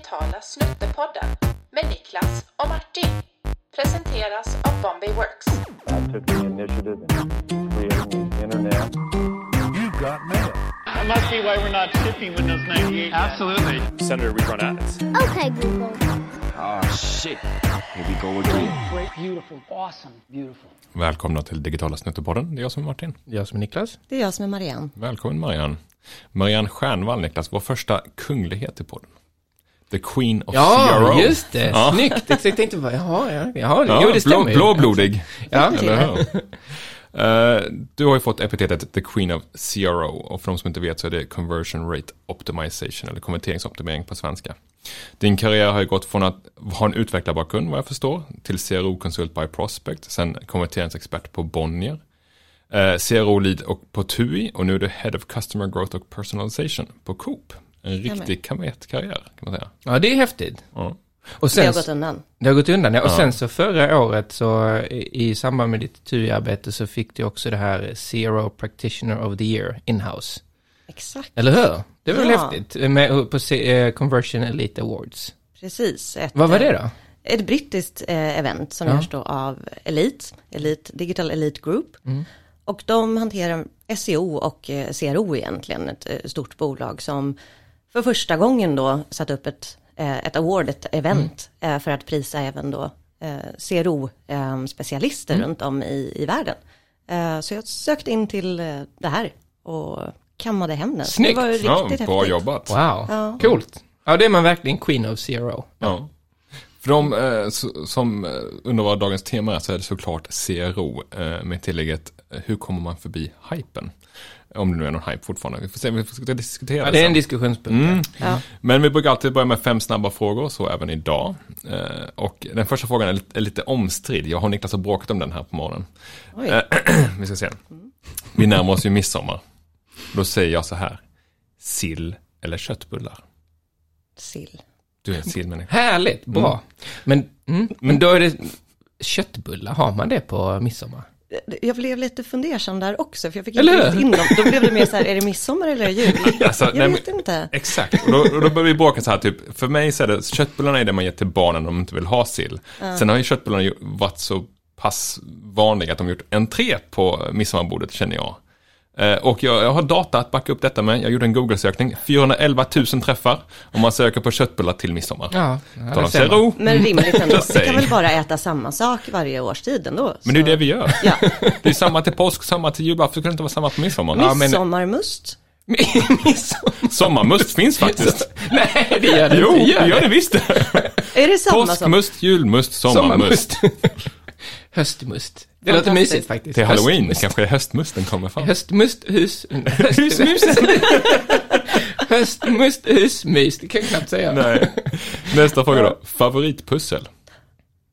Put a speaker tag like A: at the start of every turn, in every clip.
A: digitala Snuttepodden med Niklas och Martin. Presenteras av Bombay Works.
B: I took the initiative in creating the internet.
C: You got mail.
D: That must be why we're not shipping Windows 98. Absolutely.
E: Senator, we run ads.
F: Okay, Google.
D: Great, beautiful, awesome, beautiful.
E: Välkomna till Digitala Snuttepodden. Det är jag som är Martin.
G: Jag som är Niklas.
H: Det är jag som är Marianne.
E: Välkommen Marianne. Marianne Stjernvall, Niklas, vår första kunglighet i podden. The Queen of
G: Ja,
E: CRO.
G: just det.
E: Ja.
G: Snyggt. Jag tänkte bara, jaha, ja, jaha,
E: Ja,
G: jo det
E: blå,
G: stämmer ju.
E: blåblodig.
G: Ja,
E: Eller hur? Eh, du har ju fått epitetet The Queen of CRO och för de som inte vet så är det Conversion Rate Optimization eller konverteringsoptimering på svenska. Din karriär har ju gått från att ha en utvecklarbakgrund vad jag förstår till CRO-konsult by Prospect, sen konverteringsexpert på Bonnier, eh, CRO-lead på TUI och nu är du Head of Customer Growth och Personalization på Coop. En riktig kametkarriär kan man säga.
G: ja, det är häftigt.
E: Ja.
G: Och
H: Det
G: sen,
H: har gått undan.
G: det har gått undan, ja. Och
E: Ja.
G: sen så förra året så i, i samband med ditt TUI-arbete så fick du också det här Zero Practitioner of the Year in-house.
H: Exakt.
G: Eller hur? Det var väl
H: Ja.
G: häftigt? Med, på eh, Conversion Elite Awards.
H: Precis. Ett,
G: Vad var det
H: eh,
G: då?
H: Ett brittiskt eh, event som
G: Ja.
H: görs då av Elite, Elite, Digital Elite Group.
G: Mm.
H: Och de hanterar SEO och eh, CRO egentligen, ett eh, stort bolag som för första gången då satt upp ett, eh, ett award, ett event,
G: Mm.
H: eh, för att prisa även då eh, CRO-specialister
G: Mm.
H: runt om i, i världen. Så jag sökte in till det här och kammade hem den.
G: Snyggt.
H: Det var riktigt
E: Ja,
H: häftigt.
E: bra jobbat.
G: Wow,
H: Ja.
G: coolt. Ja, det är man verkligen Queen of Zero.
E: Ja. För de eh, som eh, undrar vad dagens tema är så är det såklart CRO eh, med tillägget eh, hur kommer man förbi hypen? Om det nu är någon hype fortfarande. Vi får se, vi får diskutera
G: Ja,
E: det
G: är en diskussionspunkt.
E: Mm.
H: Ja.
E: Men vi brukar alltid börja med fem snabba frågor, så även idag. Eh, och den första frågan är lite, är lite omstridd. Jag och Niklas har bråkat om den här på morgonen. Eh, vi ska se. Vi närmar oss ju midsommar. Då säger jag så här. Sill eller köttbullar?
H: Sill.
E: Du är en sillmänniska.
G: Härligt, bra. Men, mm, men då är det köttbullar, har man det på midsommar?
H: Jag blev lite fundersam där också, för jag fick inte riktigt in dem. Då blev det mer så här, är det midsommar eller är det jul?
E: Alltså,
H: jag
E: nej,
H: vet
E: men-
H: inte.
E: Exakt, och då, och då börjar vi bråka så här typ, för mig så är det, köttbullarna är det man ger till barnen om de inte vill ha sill. Sen har ju köttbullarna varit så pass vanliga att de gjort entré på midsommarbordet känner jag. Eh, och jag, jag har data att backa upp detta med, jag gjorde en Google-sökning, 411 000 träffar om man söker på köttbullar till midsommar.
G: Ja, ja det.
E: CRO,
H: Men rimligt ändå. Vi kan väl bara äta samma sak varje årstid ändå.
E: men det är
H: så-
E: det vi gör.
H: Ja,
E: Det är samma till påsk, samma till julafton, det kunde inte vara samma på midsommar.
H: Midsommarmust.
G: midsommar.
E: Sommarmust finns faktiskt.
G: Nej, det gör det
E: Jo,
G: inte.
E: det gör det visst.
H: Är det samma?
E: Påskmust, julmust, sommarmust.
G: Höstmust. Det låter mysigt faktiskt.
E: Till halloween
G: Höstmust.
E: kanske höstmusten kommer fram.
G: Höstmust, hus...
E: Husmusen!
G: Höstmust, husmys. Det kan jag knappt säga.
E: Nej. Nästa fråga då. Favoritpussel?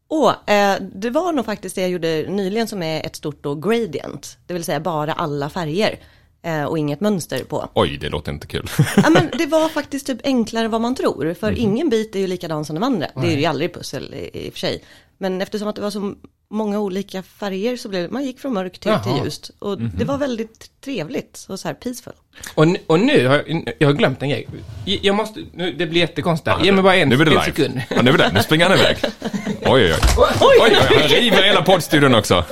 H: Åh, eh, det var nog faktiskt det jag gjorde nyligen som är ett stort då gradient. Det vill säga bara alla färger eh, och inget mönster på.
E: Oj, det låter inte kul.
H: Ja, men det var faktiskt typ enklare än vad man tror. För
E: Mhm.
H: ingen bit är ju likadan som de andra. Det är ju aldrig pussel i, i och för sig. Men eftersom att det var så många olika färger så blev det, man gick från mörkt till, till ljust. Och
E: Mhm.
H: det var väldigt trevligt och så här peaceful.
G: Och, nu- och nu har jag, jag har glömt en grej. Jag måste, nu, det blir jättekonstigt. här. Ge mig bara en,
E: nu blir det
G: en
E: live.
G: sekund.
E: Ja, nu är där. Nu springer han iväg. Oj, oj, oj. Oj, oj, han river hela poddstudion också.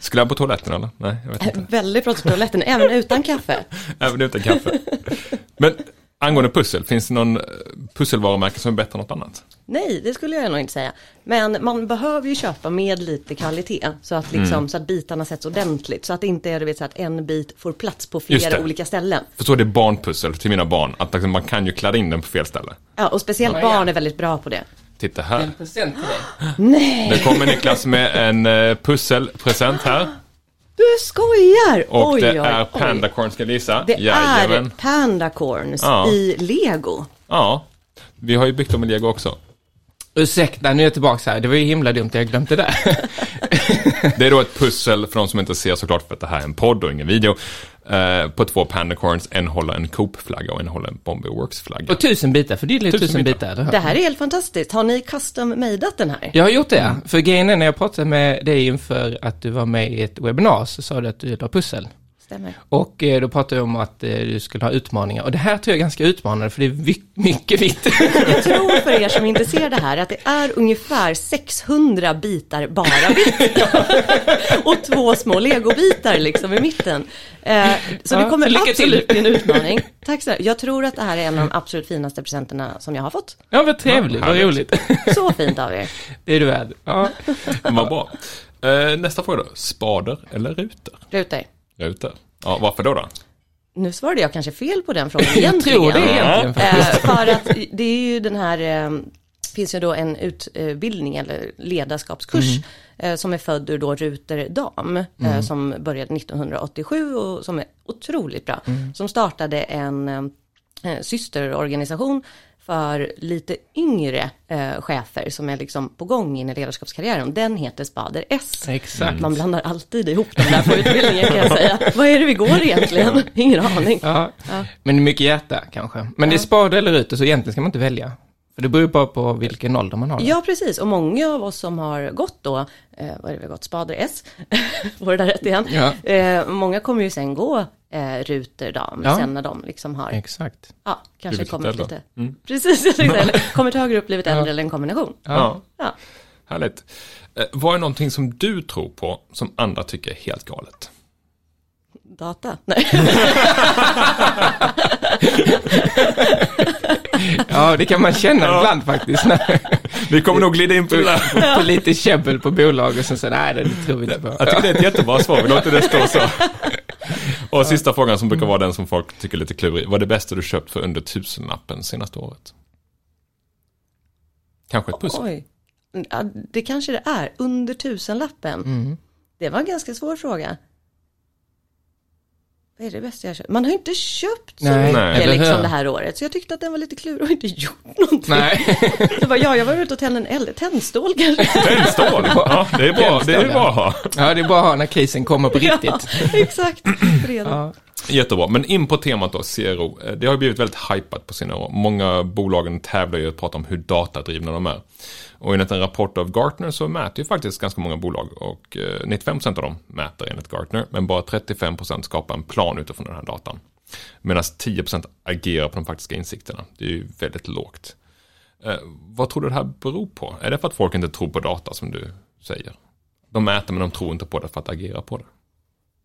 E: Skulle jag på toaletten eller? Nej, jag vet inte.
H: Väldigt bra till toaletten, även utan kaffe.
E: Även utan kaffe. Men angående pussel, finns det någon eh, pusselvarumärke som är bättre än något annat?
H: Nej, det skulle jag nog inte säga. Men man behöver ju köpa med lite kvalitet. Så att, liksom,
E: Mm.
H: så att bitarna sätts ordentligt. Så att det inte är du vet, så att en bit får plats på flera olika ställen.
E: För så är det barnpussel till mina barn. Att liksom, man kan ju kladda in den på fel ställe.
H: Ja, och speciellt barn är väldigt bra på det.
E: Titta här.
G: En present till dig.
H: Nej,
E: Nu kommer Niklas med en eh, pusselpresent här.
H: Du skojar!
E: Och
H: oj,
E: det
H: oj,
E: är. Pandacorn ska jag gissa.
H: Det
E: Jajamän.
H: är pandacorns
E: Ja.
H: i lego.
E: Ja. Vi har ju byggt dem i lego också.
G: Ursäkta, nu är jag tillbaka här. Det var ju himla dumt att jag glömt det där.
E: Det är då ett pussel, för de som inte ser såklart, för att det här är en podd och ingen video, eh, på två Pandacorns. En håller en Coop-flagga och en håller en Bombay Works-flagga.
G: Och tusen bitar, för det är tusen,
E: Tusen
G: tusen
E: bitar.
G: bitar.
H: Det här är helt fantastiskt. Har ni custom-madat den här?
G: Jag har gjort det, ja. För grejen är när jag pratade med dig inför att du var med i ett webbinar så sa du att du la pussel.
H: Stämmer.
G: Och eh, då pratade jag om att eh, du skulle ha utmaningar. Och det här tror jag är ganska utmanande för det är mycket vitt.
H: Jag tror för er som inte ser det här att det är ungefär 600 bitar bara vitt. och två små legobitar liksom i mitten. Eh, så
G: Ja,
H: det kommer
G: så
H: absolut bli en utmaning. Tack så. Jag tror att det här är en av de absolut finaste presenterna som jag har fått.
G: ja, vad trevligt,
E: Ja,
G: vad roligt.
H: Så fint av er.
G: Det är du värd. Ja.
E: Vad bra. Eh, nästa fråga då. Spader eller rutor?
H: Rutor.
E: Rutor. Ja, varför då då?
H: Nu svarade jag kanske fel på den frågan
G: Jag
H: egentligen.
G: tror det egentligen.
H: Eh, för att det är ju den här, eh, finns ju då en utbildning eller ledarskapskurs eh, som är född ur då Ruter Dam, eh, som började 1987 och som är otroligt bra. Som startade en systerorganisation för lite yngre eh, chefer som är liksom på gång in i ledarskapskarriären. Den heter Spader S.
G: Exakt.
H: Man blandar alltid ihop de där på utbildningen kan jag säga. Vad är det vi går egentligen? Ingen aning.
G: Ja. Men det är mycket hjärta kanske. Men det är spade eller rutor, så egentligen ska man inte välja. För det beror ju bara på vilken ålder man har.
H: Ja, precis. Och många av oss som har gått då, eh, vad är det vi har gått, spader S, får det där rätt igen.
G: Ja.
H: Eh, många kommer ju sen gå eh, ruter dam,
G: Ja.
H: sen när de liksom har,
G: Exakt.
H: ja, kanske
E: Blivit
H: kommit
E: lite äldre.
H: precis, kommit högre upp, blivit äldre eller en kombination.
E: Ja.
H: Ja.
E: Härligt. Eh, vad är någonting som du tror på som andra tycker är helt galet?
H: Data? Nej.
G: Ja, det kan man känna ibland faktiskt.
E: Vi kommer nog glida in på det där.
G: på lite käbbel på bolag och sen så, nej det tror vi inte på.
E: Jag tycker det är ett jättebra svar, vi låter det stå så. Och sista frågan som brukar vara den som folk tycker är lite klurig. Vad är det bästa du köpt för under tusenlappen senaste året? Kanske ett pussel?
H: Oj. Ja, det kanske det är, under tusenlappen.
G: Mm.
H: Det var en ganska svår fråga. Vad är det bästa jag köpt? Man har ju inte köpt så
G: Nej,
H: mycket
E: nej,
H: liksom det här året. Så jag tyckte att den var lite klurig och inte gjort någonting.
G: Nej.
H: Så bara, ja, jag var ute och tände en eld, tändstål kanske.
E: Tändstål! Ja, det är bra, det är bra att ha.
G: Ja, det är bara att ha när krisen kommer på riktigt.
H: Ja, exakt. Redan.
G: Ja.
E: Jättebra, men in på temat då, CRO. Eh, det har ju blivit väldigt hypat på senare år. Många bolagen tävlar ju att prata om hur datadrivna de är. Och enligt en rapport av Gartner så mäter ju faktiskt ganska många bolag och eh, 95% av dem mäter enligt Gartner, men bara 35% skapar en plan utifrån den här datan. Medan 10% agerar på de faktiska insikterna. Det är ju väldigt lågt. Eh, vad tror du det här beror på? Är det för att folk inte tror på data som du säger? De mäter men de tror inte på det för att agera på det.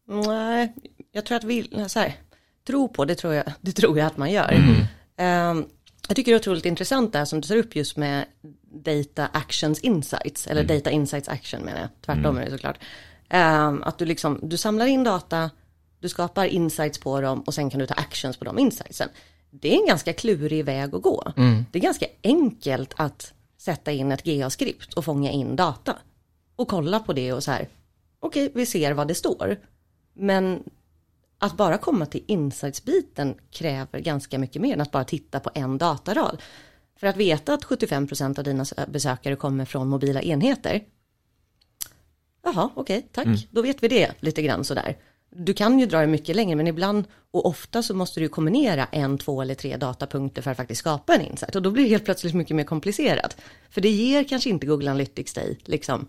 H: Nej, jag tror att vi, så här, tro på det tror jag, det tror jag att man gör. Ehm, jag tycker det är otroligt intressant det här som du tar upp just med data actions insights, eller data insights action menar jag, tvärtom är det såklart. Ehm, att du liksom, du samlar in data, du skapar insights på dem och sen kan du ta actions på de insightsen. Det är en ganska klurig väg att gå. Det är ganska enkelt att sätta in ett GA-skript och fånga in data. Och kolla på det och så här, okej, vi ser vad det står. Men att bara komma till insights-biten kräver ganska mycket mer än att bara titta på en datarad. För att veta att 75% av dina besökare kommer från mobila enheter. Jaha, okej, tack. Då vet vi det lite grann sådär. Du kan ju dra det mycket längre, men ibland och ofta så måste du kombinera en, två eller tre datapunkter för att faktiskt skapa en insight. Och då blir det helt plötsligt mycket mer komplicerat. För det ger kanske inte Google Analytics dig liksom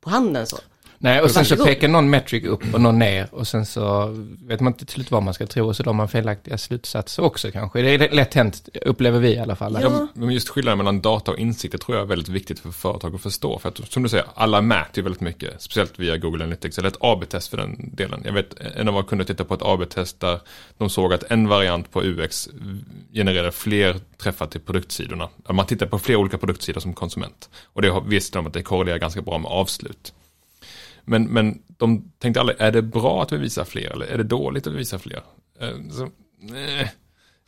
H: på handen så.
G: Nej, och sen så pekar någon metric upp och någon ner och sen så vet man inte till slut vad man ska tro och så drar man felaktiga slutsatser också kanske. Det är lätt hänt, upplever vi i alla fall.
H: Ja.
E: Men just skillnaden mellan data och insikter tror jag är väldigt viktigt för företag att förstå. För att som du säger, alla mäter ju väldigt mycket, speciellt via Google Analytics, eller ett AB-test för den delen. Jag vet, en av våra kunder tittade på ett AB-test där de såg att en variant på UX genererade fler träffar till produktsidorna. Man tittar på fler olika produktsidor som konsument. Och det visste de att det korrelerar ganska bra med avslut. Men, men de tänkte aldrig, är det bra att vi visar fler eller är det dåligt att vi visar fler? Eh, Så, nej,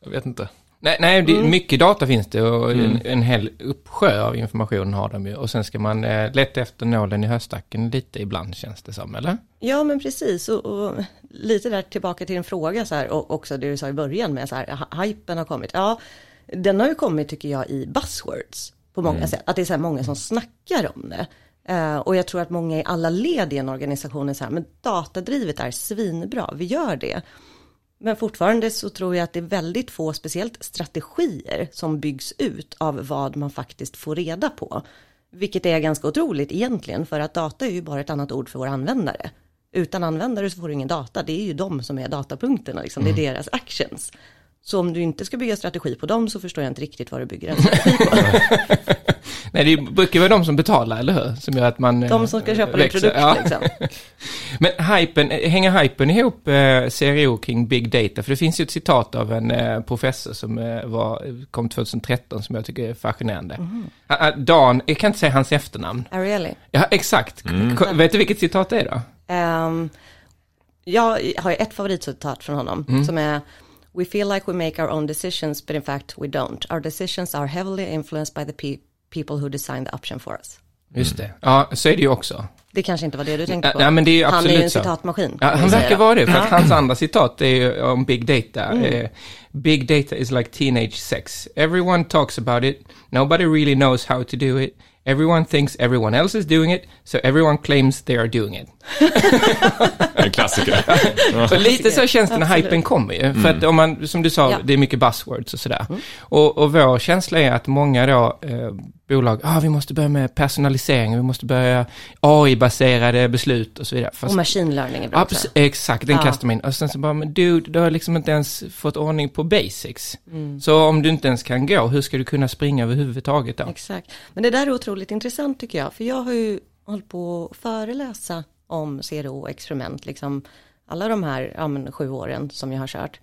E: jag vet inte.
G: Nej, nej det,
H: Mm.
G: mycket data finns det och en, en hel uppsjö av information har de ju. Och sen ska man eh, leta efter nålen i höstacken lite ibland känns det som, eller?
H: Ja men precis och, och lite där tillbaka till en fråga så här och också det du sa i början med så här hy- hypen har kommit. Ja, den har ju kommit tycker jag i buzzwords på många sätt. Att det är så här många som snackar om det. Eh, och jag tror att många i alla led i en organisation är så här, men datadrivet är svinbra, vi gör det. Men fortfarande så tror jag att det är väldigt få, speciellt strategier som byggs ut av vad man faktiskt får reda på. Vilket är ganska otroligt egentligen, för att data är ju bara ett annat ord för våra användare. Utan användare så får du ingen data, det är ju de som är datapunkterna, liksom. det är deras actions. Så om du inte ska bygga strategi på dem så förstår jag inte riktigt vad du bygger en strategi på.
G: Nej, det brukar vara de som betalar, eller hur? Som gör att man...
H: De som ska
G: eh,
H: köpa din
G: växer.
H: produkt
G: Ja.
H: liksom.
G: Men hypen, hänger hypen ihop eh, CRO kring big data? För det finns ju ett citat av en eh, professor som eh, var, kom 2013 som jag tycker är fascinerande. Ah, Dan, jag kan inte säga hans efternamn.
H: Ariely.
G: Ja, exakt. K- Vet du vilket citat det är då?
H: Ehm, jag har ett favoritcitat från honom som är We feel like we make our own decisions but in fact we don't. Our decisions are heavily influenced by the pe- people who design the option for us.
G: Just det. Ja, så är det ju också.
H: Det kanske inte var det du tänkte på.
G: ja, men det är
H: han är ju en
G: så.
H: citatmaskin.
G: Ja, han verkar vara det, för att hans andra citat är ju om big data. Eh, big data is like teenage sex. Everyone talks about it. Nobody really knows how to do it. Everyone thinks everyone else is doing it, so everyone claims they are doing it.
E: En klassiker.
G: Och lite så känns det när hypen kommer ju. För att om man, som du sa,
H: Ja.
G: det är mycket buzzwords och sådär. Och, och vår känsla är att många då, eh, bolag, ah, vi måste börja med personalisering, vi måste börja AI-baserade beslut och så vidare. Fast,
H: Och machine learning är bra
G: ja,
H: också.
G: exakt, den
H: Ja.
G: kastar man in. Och sen så bara, men dude, du har liksom inte ens fått ordning på basics.
H: Mm.
G: Så om du inte ens kan gå, hur ska du kunna springa överhuvudtaget då?
H: Exakt. Men det där är otroligt intressant tycker jag. För jag har ju hållit på att föreläsa om CRO och experiment, liksom alla de här ja, men, sju åren som jag har kört.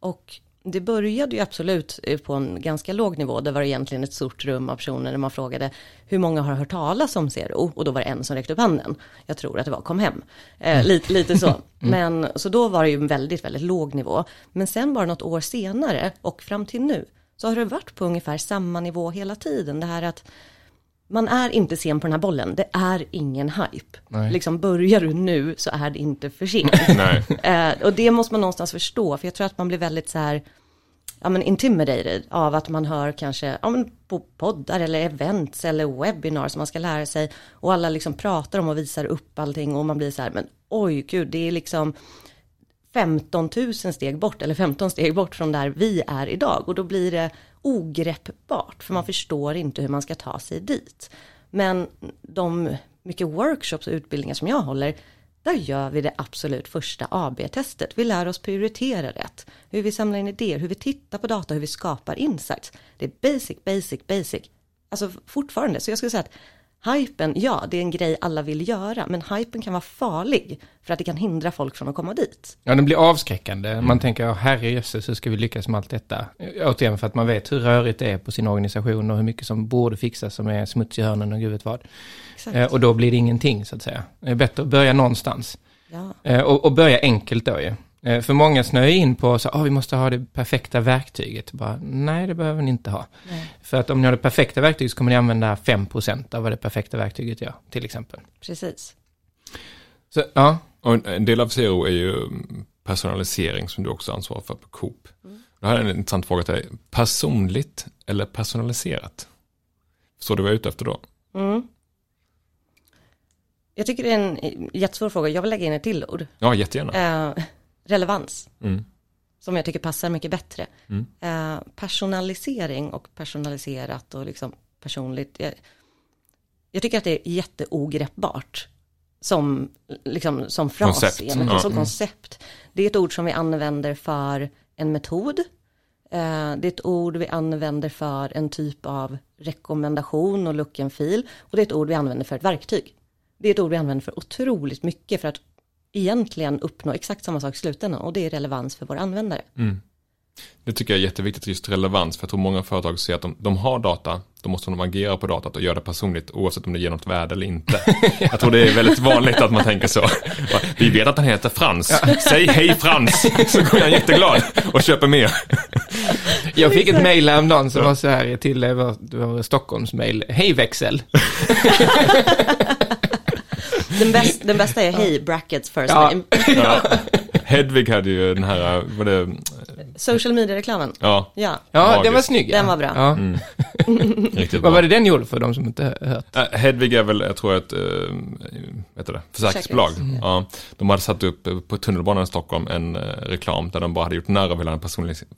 H: Och det började ju absolut eh, på en ganska låg nivå. Det var egentligen ett stort rum av personer där man frågade hur många har hört talas om CRO? Och då var det en som räckte upp handen. Jag tror att det var kom hem. Eh, lite, lite så. Men så då var det ju en väldigt, väldigt låg nivå. Men sen bara något år senare och fram till nu så har det varit på ungefär samma nivå hela tiden. Det här att man är inte sen på den här bollen, det är ingen hype.
G: Nej.
H: Liksom börjar du nu så är det inte för sent. Eh, och det måste man någonstans förstå, för jag tror att man blir väldigt så här, ja men intimidated av att man hör kanske, ja men på poddar eller events eller webbinar som man ska lära sig och alla liksom pratar om och visar upp allting och man blir så här, men oj gud, det är liksom 15 000 steg bort eller 15 steg bort från där vi är idag och då blir det ogreppbart för man förstår inte hur man ska ta sig dit. Men de mycket workshops och utbildningar som jag håller, där gör vi det absolut första AB-testet. Vi lär oss prioritera rätt, hur vi samlar in idéer, hur vi tittar på data, hur vi skapar insights. Det är basic, basic, basic. Alltså fortfarande, så jag skulle säga att hypen, ja, det är en grej alla vill göra, men hypen kan vara farlig för att det kan hindra folk från att komma dit.
G: Ja, den blir avskräckande. Man tänker, oh, herrejösses, hur ska vi lyckas med allt detta? Återigen för att man vet hur rörigt det är på sin organisation och hur mycket som borde fixas som är smuts i hörnen och gud vet vad. Eh, och då blir det ingenting, så att säga. Det är bättre att börja någonstans.
H: Ja.
G: Eh, och, och börja enkelt då ju. Eh, för många snöar in på så, oh, vi måste ha det perfekta verktyget. Bara, nej, det behöver ni inte ha. För att om ni har det perfekta verktyget så kommer ni använda 5% av vad det perfekta verktyget gör, till exempel.
H: Precis.
G: Så, ja,
E: Och en del av CRO är ju mm, personalisering som du också ansvarar för på Coop. Det här är en intressant fråga till dig. Personligt eller personaliserat? Förstår du vad jag är ute efter då?
H: Mm. Jag tycker det är en jättesvår fråga. Jag vill lägga in ett till ord.
E: Ja, jättegärna.
H: Eh, relevans.
E: Mm.
H: Som jag tycker passar mycket bättre.
E: Mm.
H: Eh, personalisering och personaliserat och liksom personligt. Jag, jag tycker att det är jätteogreppbart. Som, liksom, som fras,
E: Koncept.
H: egentligen,
E: Ja.
H: som koncept. Det är ett ord som vi använder för en metod. Eh, det är ett ord vi använder för en typ av rekommendation och look and feel. Och det är ett ord vi använder för ett verktyg. Det är ett ord vi använder för otroligt mycket för att egentligen uppnå exakt samma sak i slutändan och det är relevans för våra användare.
E: Det tycker jag är jätteviktigt, just relevans. För jag tror många företag ser att de, de har data, då måste de agera på datat och göra det personligt oavsett om det ger något värde eller inte. Jag tror det är väldigt vanligt att man tänker så. Vi vet att han heter Frans. Säg hej Frans, så går han jätteglad och köper mer.
G: Jag fick ett mejl häromdagen som var så här till vår, vår Stockholms-mejl. Hej växel!
H: Den, bäst, den bästa är hej brackets first
G: Ja.
H: name.
E: Ja. Hedvig hade ju den här, var det,
H: Social media-reklamen.
E: ja,
H: Ja,
G: Ja, den var snygg.
H: Den var bra.
G: Ja.
E: riktigt
G: Vad
E: bra.
G: var det den gjorde för de som inte hört?
E: Äh, Hedvig är väl, jag tror ett, äh, vet du det, försäkringsbolag.
H: Försäkrings,
E: Ja, de hade satt upp på tunnelbanan i Stockholm en eh, reklam där de bara hade gjort narr av hela den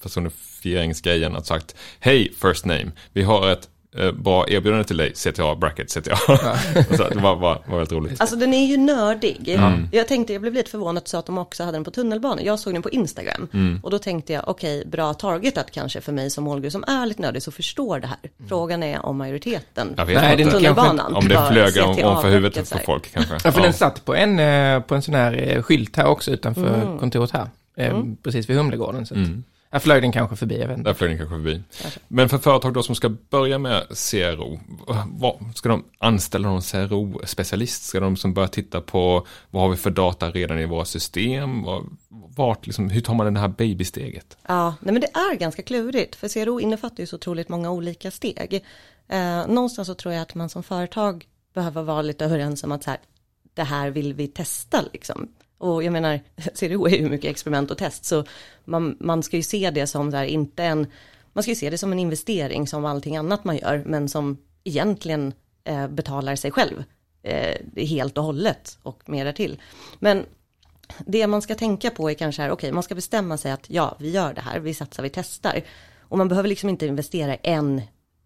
E: personifieringsgrejen. Att sagt, hej first name, vi har ett bra erbjudande till dig, CTA, bracket, CTA. så det var, var, var väldigt roligt.
H: Alltså den är ju nördig. Jag tänkte, jag blev lite förvånad att du sa att de också hade den på tunnelbanan. Jag såg den på Instagram.
E: Mm.
H: Och då tänkte jag, okej, bra targetat kanske för mig som målgrupp som är lite nördig, så förstår det här. Frågan är om majoriteten
E: Mm.
G: Är
H: tunnelbanan.
E: Om det flög om, om för huvudet
H: bracket så
E: på folk kanske.
G: Ja, för den satt på en, eh, på en sån här eh, skylt här också utanför
H: Mm.
G: kontoret här. Eh, Precis vid Humlegården. Så att, Här flög den kanske förbi, jag vet inte.
E: Där flög den kanske förbi. Men för företag då som ska börja med CRO, vad, ska de anställa någon CRO-specialist? Ska de som börja titta på vad har vi för data redan i våra system? Vart, liksom, hur tar man det här babysteget?
H: Ja, nej men det är ganska klurigt, för CRO innefattar ju så otroligt många olika steg. Eh, någonstans så tror jag att man som företag behöver vara lite överens om att så här, det här vill vi testa liksom. Och jag menar, CRO är ju mycket experiment och test, så man, man ska ju se det som så här, inte en, man ska ju se det som en investering som allting annat man gör, men som egentligen eh, betalar sig själv eh, helt och hållet och mer till. Men det man ska tänka på är kanske här, okej, man ska bestämma sig att ja, vi gör det här, vi satsar, vi testar. Och man behöver liksom inte investera i en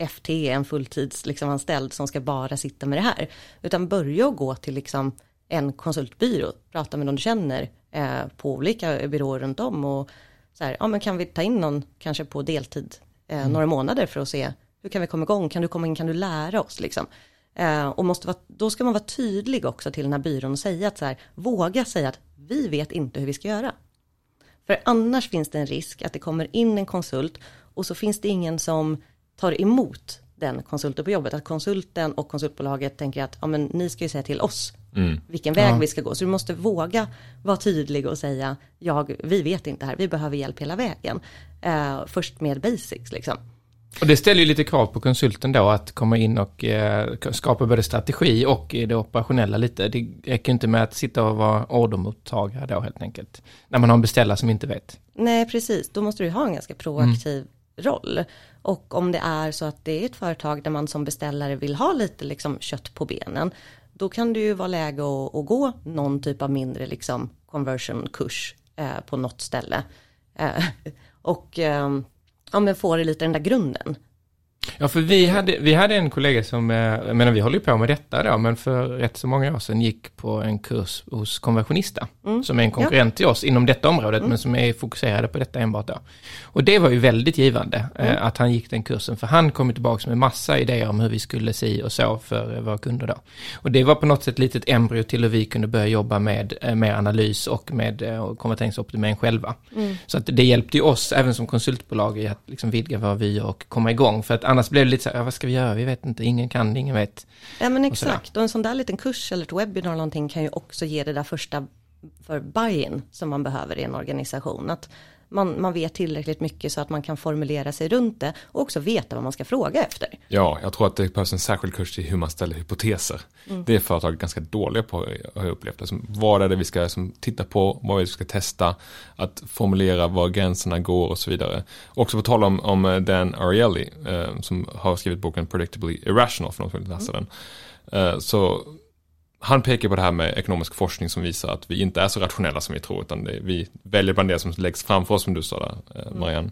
H: FT, en fulltids liksom anställd som ska bara sitta med det här. Utan börja och gå till liksom en konsultbyrå, prata med någon du känner eh, på olika byråer runt om och så här, ja men kan vi ta in någon kanske på deltid eh, några månader för att se hur kan vi komma igång, kan du komma in, kan du lära oss liksom. Eh, och måste vara, då ska man vara tydlig också till den här byrån och säga att så här, våga säga att vi vet inte hur vi ska göra. För annars finns det en risk att det kommer in en konsult och så finns det ingen som tar emot den konsulten på jobbet. Att konsulten och konsultbolaget tänker att ja, men ni ska ju säga till oss vilken väg vi ska gå. Så du måste våga vara tydlig och säga jag, vi vet inte här, vi behöver hjälp hela vägen. Eh, först med basics liksom.
G: Och det ställer ju lite krav på konsulten då att komma in och eh, skapa både strategi och eh, det operationella lite. Det räcker inte med att sitta och vara ordermottagare då helt enkelt. När man har en beställare som inte vet.
H: Nej, precis. Då måste du ha en ganska proaktiv roll. Och om det är så att det är ett företag där man som beställare vill ha lite liksom kött på benen, då kan det ju vara läge att, att gå någon typ av mindre liksom conversion-kurs eh, på något ställe. Eh, och eh, ja, men få det lite den där grunden.
G: Ja, för vi hade, vi hade en kollega som, eh, jag menar vi håller ju på med detta då, men för rätt så många år sedan gick på en kurs hos Konversionista, som är en konkurrent till oss inom detta området, men som är fokuserade på detta enbart då. Och det var ju väldigt givande eh, att han gick den kursen, för han kom tillbaka med massa idéer om hur vi skulle se och så för eh, våra kunder då. Och det var på något sätt ett litet embryo till hur vi kunde börja jobba med, med analys och med konverteringsoptimering själva. Så att det hjälpte ju oss, även som konsultbolag, i att liksom vidga våra vyer och komma igång. För att annars blev det lite så här, ja, vad ska vi göra? Vi vet inte, ingen kan, ingen vet.
H: Ja men
G: Och
H: exakt, och en sån där liten kurs eller ett webbinar eller någonting kan ju också ge det där första för buy-in som man behöver i en organisation. Att man, man vet tillräckligt mycket så att man kan formulera sig runt det och också veta vad man ska fråga efter.
E: Ja, jag tror att det behövs en särskild kurs i hur man ställer hypoteser. Det är företag ganska dåliga på, har jag upplevt. Alltså, vad är det vi ska liksom, titta på, vad är det vi ska testa, att formulera var gränserna går och så vidare. Också på tal om, om eh, Dan Ariely, eh, som har skrivit boken Predictably Irrational, för de som vill läsa den. Eh, så han pekar på det här med ekonomisk forskning som visar att vi inte är så rationella som vi tror, utan det, vi väljer bland det som läggs framför oss, som du sa där, eh, Marianne.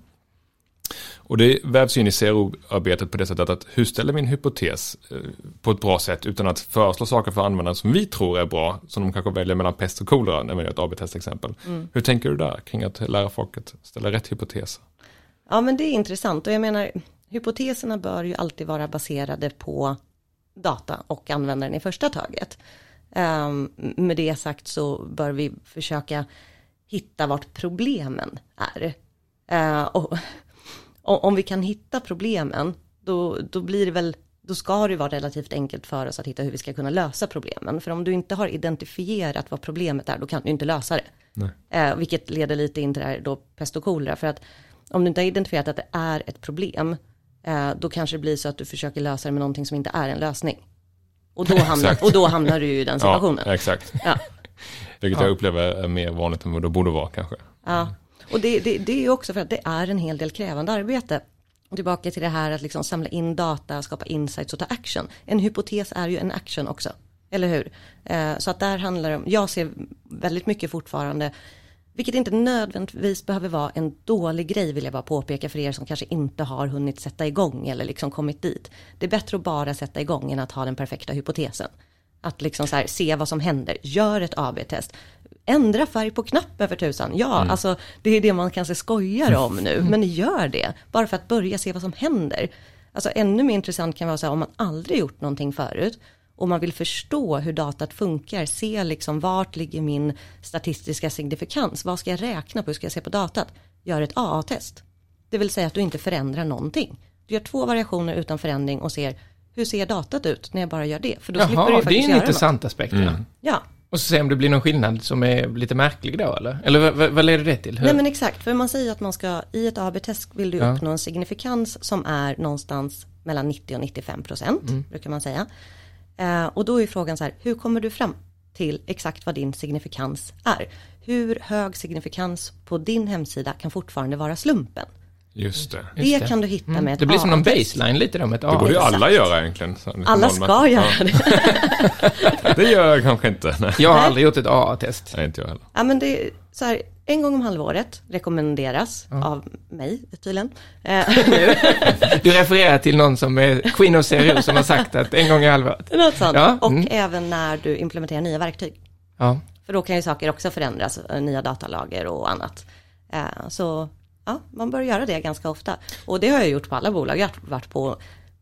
E: Och det vävs in i CRO-arbetet på det sättet att hur ställer vi en hypotes eh, på ett bra sätt utan att föreslå saker för användaren som vi tror är bra, som de kanske väljer mellan pest och kolera när vi gör ett AB-test exempel. Hur tänker du där kring att lära folk att ställa rätt hypoteser?
H: Ja men det är intressant och jag menar hypoteserna bör ju alltid vara baserade på data och användaren i första taget. Um, med det sagt så bör vi försöka hitta vart problemen är. Eh, och, och om vi kan hitta problemen då, då blir det väl då ska det vara relativt enkelt för oss att hitta hur vi ska kunna lösa problemen. För om du inte har identifierat vad problemet är, då kan du inte lösa det. Eh, vilket leder lite in till det här då pest och kolera. För att om du inte har identifierat att det är ett problem, eh, då kanske det blir så att du försöker lösa det med någonting som inte är en lösning. Och då hamnar, och då hamnar du i den situationen.
E: Ja, exakt.
H: Ja.
E: Vilket jag upplever är mer vanligt än vad det borde vara kanske.
H: Ja, och det, det, det är ju också för att det är en hel del krävande arbete. Tillbaka till det här att liksom samla in data, skapa insights och ta action. En hypotes är ju en action också, eller hur? Eh, så att där handlar det om, jag ser väldigt mycket fortfarande Vilket inte nödvändigtvis behöver vara en dålig grej vill jag bara påpeka för er som kanske inte har hunnit sätta igång eller liksom kommit dit. Det är bättre att bara sätta igång än att ha den perfekta hypotesen. Att liksom så här, se vad som händer, gör ett AB-test. Ändra färg på knappen för tusan. Ja, alltså det är det man kanske skojar om nu, men gör det. Bara för att börja se vad som händer. Alltså ännu mer intressant kan vara så här om man aldrig gjort någonting förut och man vill förstå hur datat funkar, se liksom vart ligger min statistiska signifikans, vad ska jag räkna på, hur ska jag se på datat? Gör ett AA-test. Det vill säga att du inte förändrar någonting. Du gör två variationer utan förändring och ser hur ser datat ut när jag bara gör det? För då slipper du
G: Jaha,
H: ju
G: det är
H: faktiskt
G: en intressant aspekt. Ja.
E: Mm.
H: något. Ja,
G: Och så se om det blir någon skillnad som är lite märklig då, eller? Eller vad, vad, vad leder det till? Hur?
H: nej men exakt, för man säger att man ska, i ett AB-test vill du
G: Ja.
H: uppnå en signifikans som är någonstans mellan 90 och 95 procent,
G: Mm.
H: brukar man säga. Eh, och då är frågan så här, hur kommer du fram till exakt vad din signifikans är? Hur hög signifikans på din hemsida kan fortfarande vara slumpen?
E: Just det.
H: det,
G: Just det.
H: kan du hitta
G: Mm.
H: med ett
G: Det blir som någon baseline lite då med ett
E: Det borde ju
G: A.
E: alla göra egentligen.
H: Alla ska göra det.
E: Ja, det gör jag kanske inte. Nej,
G: Jag har
H: Nej.
G: aldrig gjort ett AA-test.
E: Nej inte jag heller.
H: Ja men det är så här, en gång om halvåret rekommenderas av mig tydligen. Eh.
G: Du refererar till någon som är Queen of Serious som har sagt att en gång i halvåret.
H: Något sånt.
G: Ja,
H: Och
G: mm.
H: även när du implementerar nya verktyg.
G: Ja.
H: För då kan ju saker också förändras, eh, nya datalager och annat. Eh, Så ja, man bör göra det ganska ofta. Och det har jag gjort på alla bolag jag har varit på.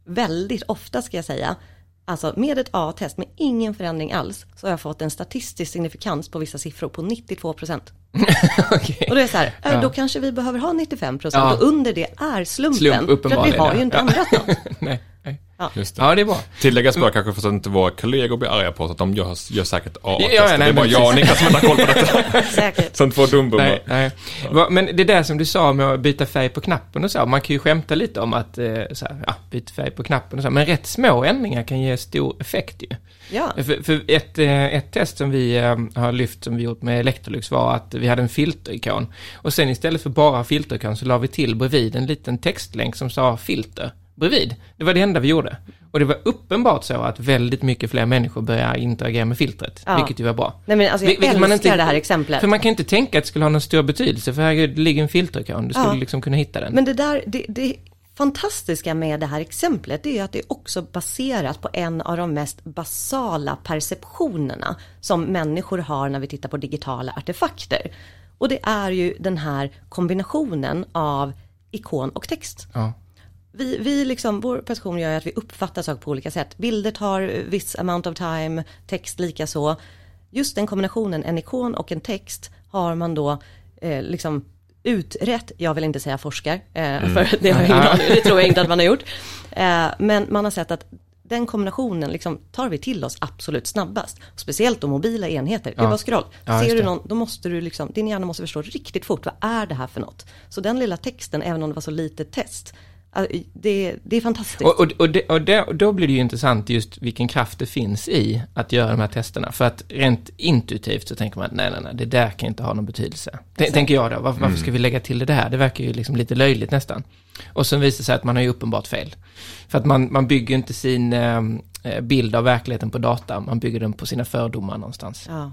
H: Väldigt ofta ska jag säga. Alltså med ett A-test med ingen förändring alls så har jag fått en statistisk signifikans på vissa siffror på 92 procent.
G: Okej.
H: Och det är så här, eh,
G: Ja.
H: då kanske vi behöver ha 95 procent
G: Ja.
H: och under det är slumpen.
G: Slump,
H: för att vi har ju inte ändrat något.
G: Nej. nej.
E: Just det.
G: Ja, det är bra.
E: Tilläggas bör kanske för att inte våra kollegor blir arga på oss att de gör, gör säkert A-tester.
G: Ja, ja,
E: det är bara jag och Niklas som inte har koll på detta.
H: Säkert.
E: Som två dumbummar.
G: Nej, nej. Va- Men det där som du sa med att byta färg på knappen och så, man kan ju skämta lite om att, eh, så här, ja, byta färg på knappen och så, men rätt små ändringar kan ge stor effekt ju.
H: Ja,
G: För, för ett, eh, ett test som vi eh, har lyft, som vi gjort med Electrolux, var att vi hade en filterikon. Och sen istället för bara filterikon så la vi till bredvid en liten textlänk som sa filter bredvid. Det var det enda vi gjorde. Och det var uppenbart så att väldigt mycket fler människor börjar interagera med filtret,
H: Ja.
G: vilket ju var bra.
H: nej men alltså jag
G: Vil-
H: älskar
G: man inte-
H: det här exemplet.
G: För man kan inte tänka att det skulle ha någon stor betydelse, för det ligger en filterikon, du skulle
H: Ja.
G: liksom kunna hitta den.
H: Men det där, det, det fantastiska med det här exemplet det är att det är också baserat på en av de mest basala perceptionerna som människor har när vi tittar på digitala artefakter. Och det är ju den här kombinationen av ikon och text.
G: Ja.
H: Vi, vi liksom, vår perception gör att vi uppfattar saker på olika sätt. Bilder tar viss amount of time, text lika så. Just den kombinationen, en ikon och en text, har man då eh, liksom utrett, jag vill inte säga forskar, eh, för det har jag ingen aning, det tror jag inte att man har gjort. Eh, men man har sett att den kombinationen liksom tar vi till oss absolut snabbast. Speciellt då mobila enheter, det
G: Ja.
H: bara scroll.
G: Ja,
H: Ser du
G: det.
H: någon, då måste du liksom, din hjärna måste förstå riktigt fort, vad är det här för något? Så den lilla texten, även om det var så litet test, det, det är fantastiskt.
G: Och, och, och, det, och, det, och då blir det ju intressant just vilken kraft det finns i att göra de här testerna. För att rent intuitivt så tänker man att nej, nej, nej, det där kan inte ha någon betydelse. T- tänker jag då, varför, varför ska vi lägga till det där? Det verkar ju liksom lite löjligt nästan. Och sen visar det sig att man har ju uppenbart fel. För att man, man bygger inte sin eh, bild av verkligheten på data, man bygger den på sina fördomar någonstans.
H: ja.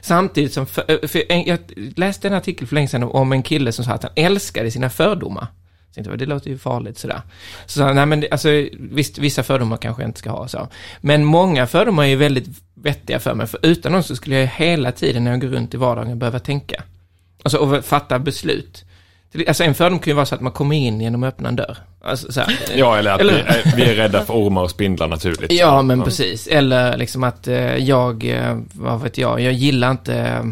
G: Samtidigt som, för, för en, jag läste en artikel för länge sedan om en kille som sa att han älskade sina fördomar. Så tänkte jag, det låter ju farligt sådär. Så nej men alltså, visst, vissa fördomar kanske jag inte ska ha så. Men många fördomar är ju väldigt vettiga för mig, för utan dem så skulle jag hela tiden när jag går runt i vardagen behöva tänka. Alltså, och fatta beslut. Alltså en fördom kan ju vara så att man kommer in genom att öppna en dörr. Alltså,
E: Ja, eller att
G: Eller-
E: Vi, är, vi är rädda för ormar och spindlar naturligt.
G: Ja, men precis. Eller liksom att eh, jag, eh, vad vet jag, jag gillar inte eh,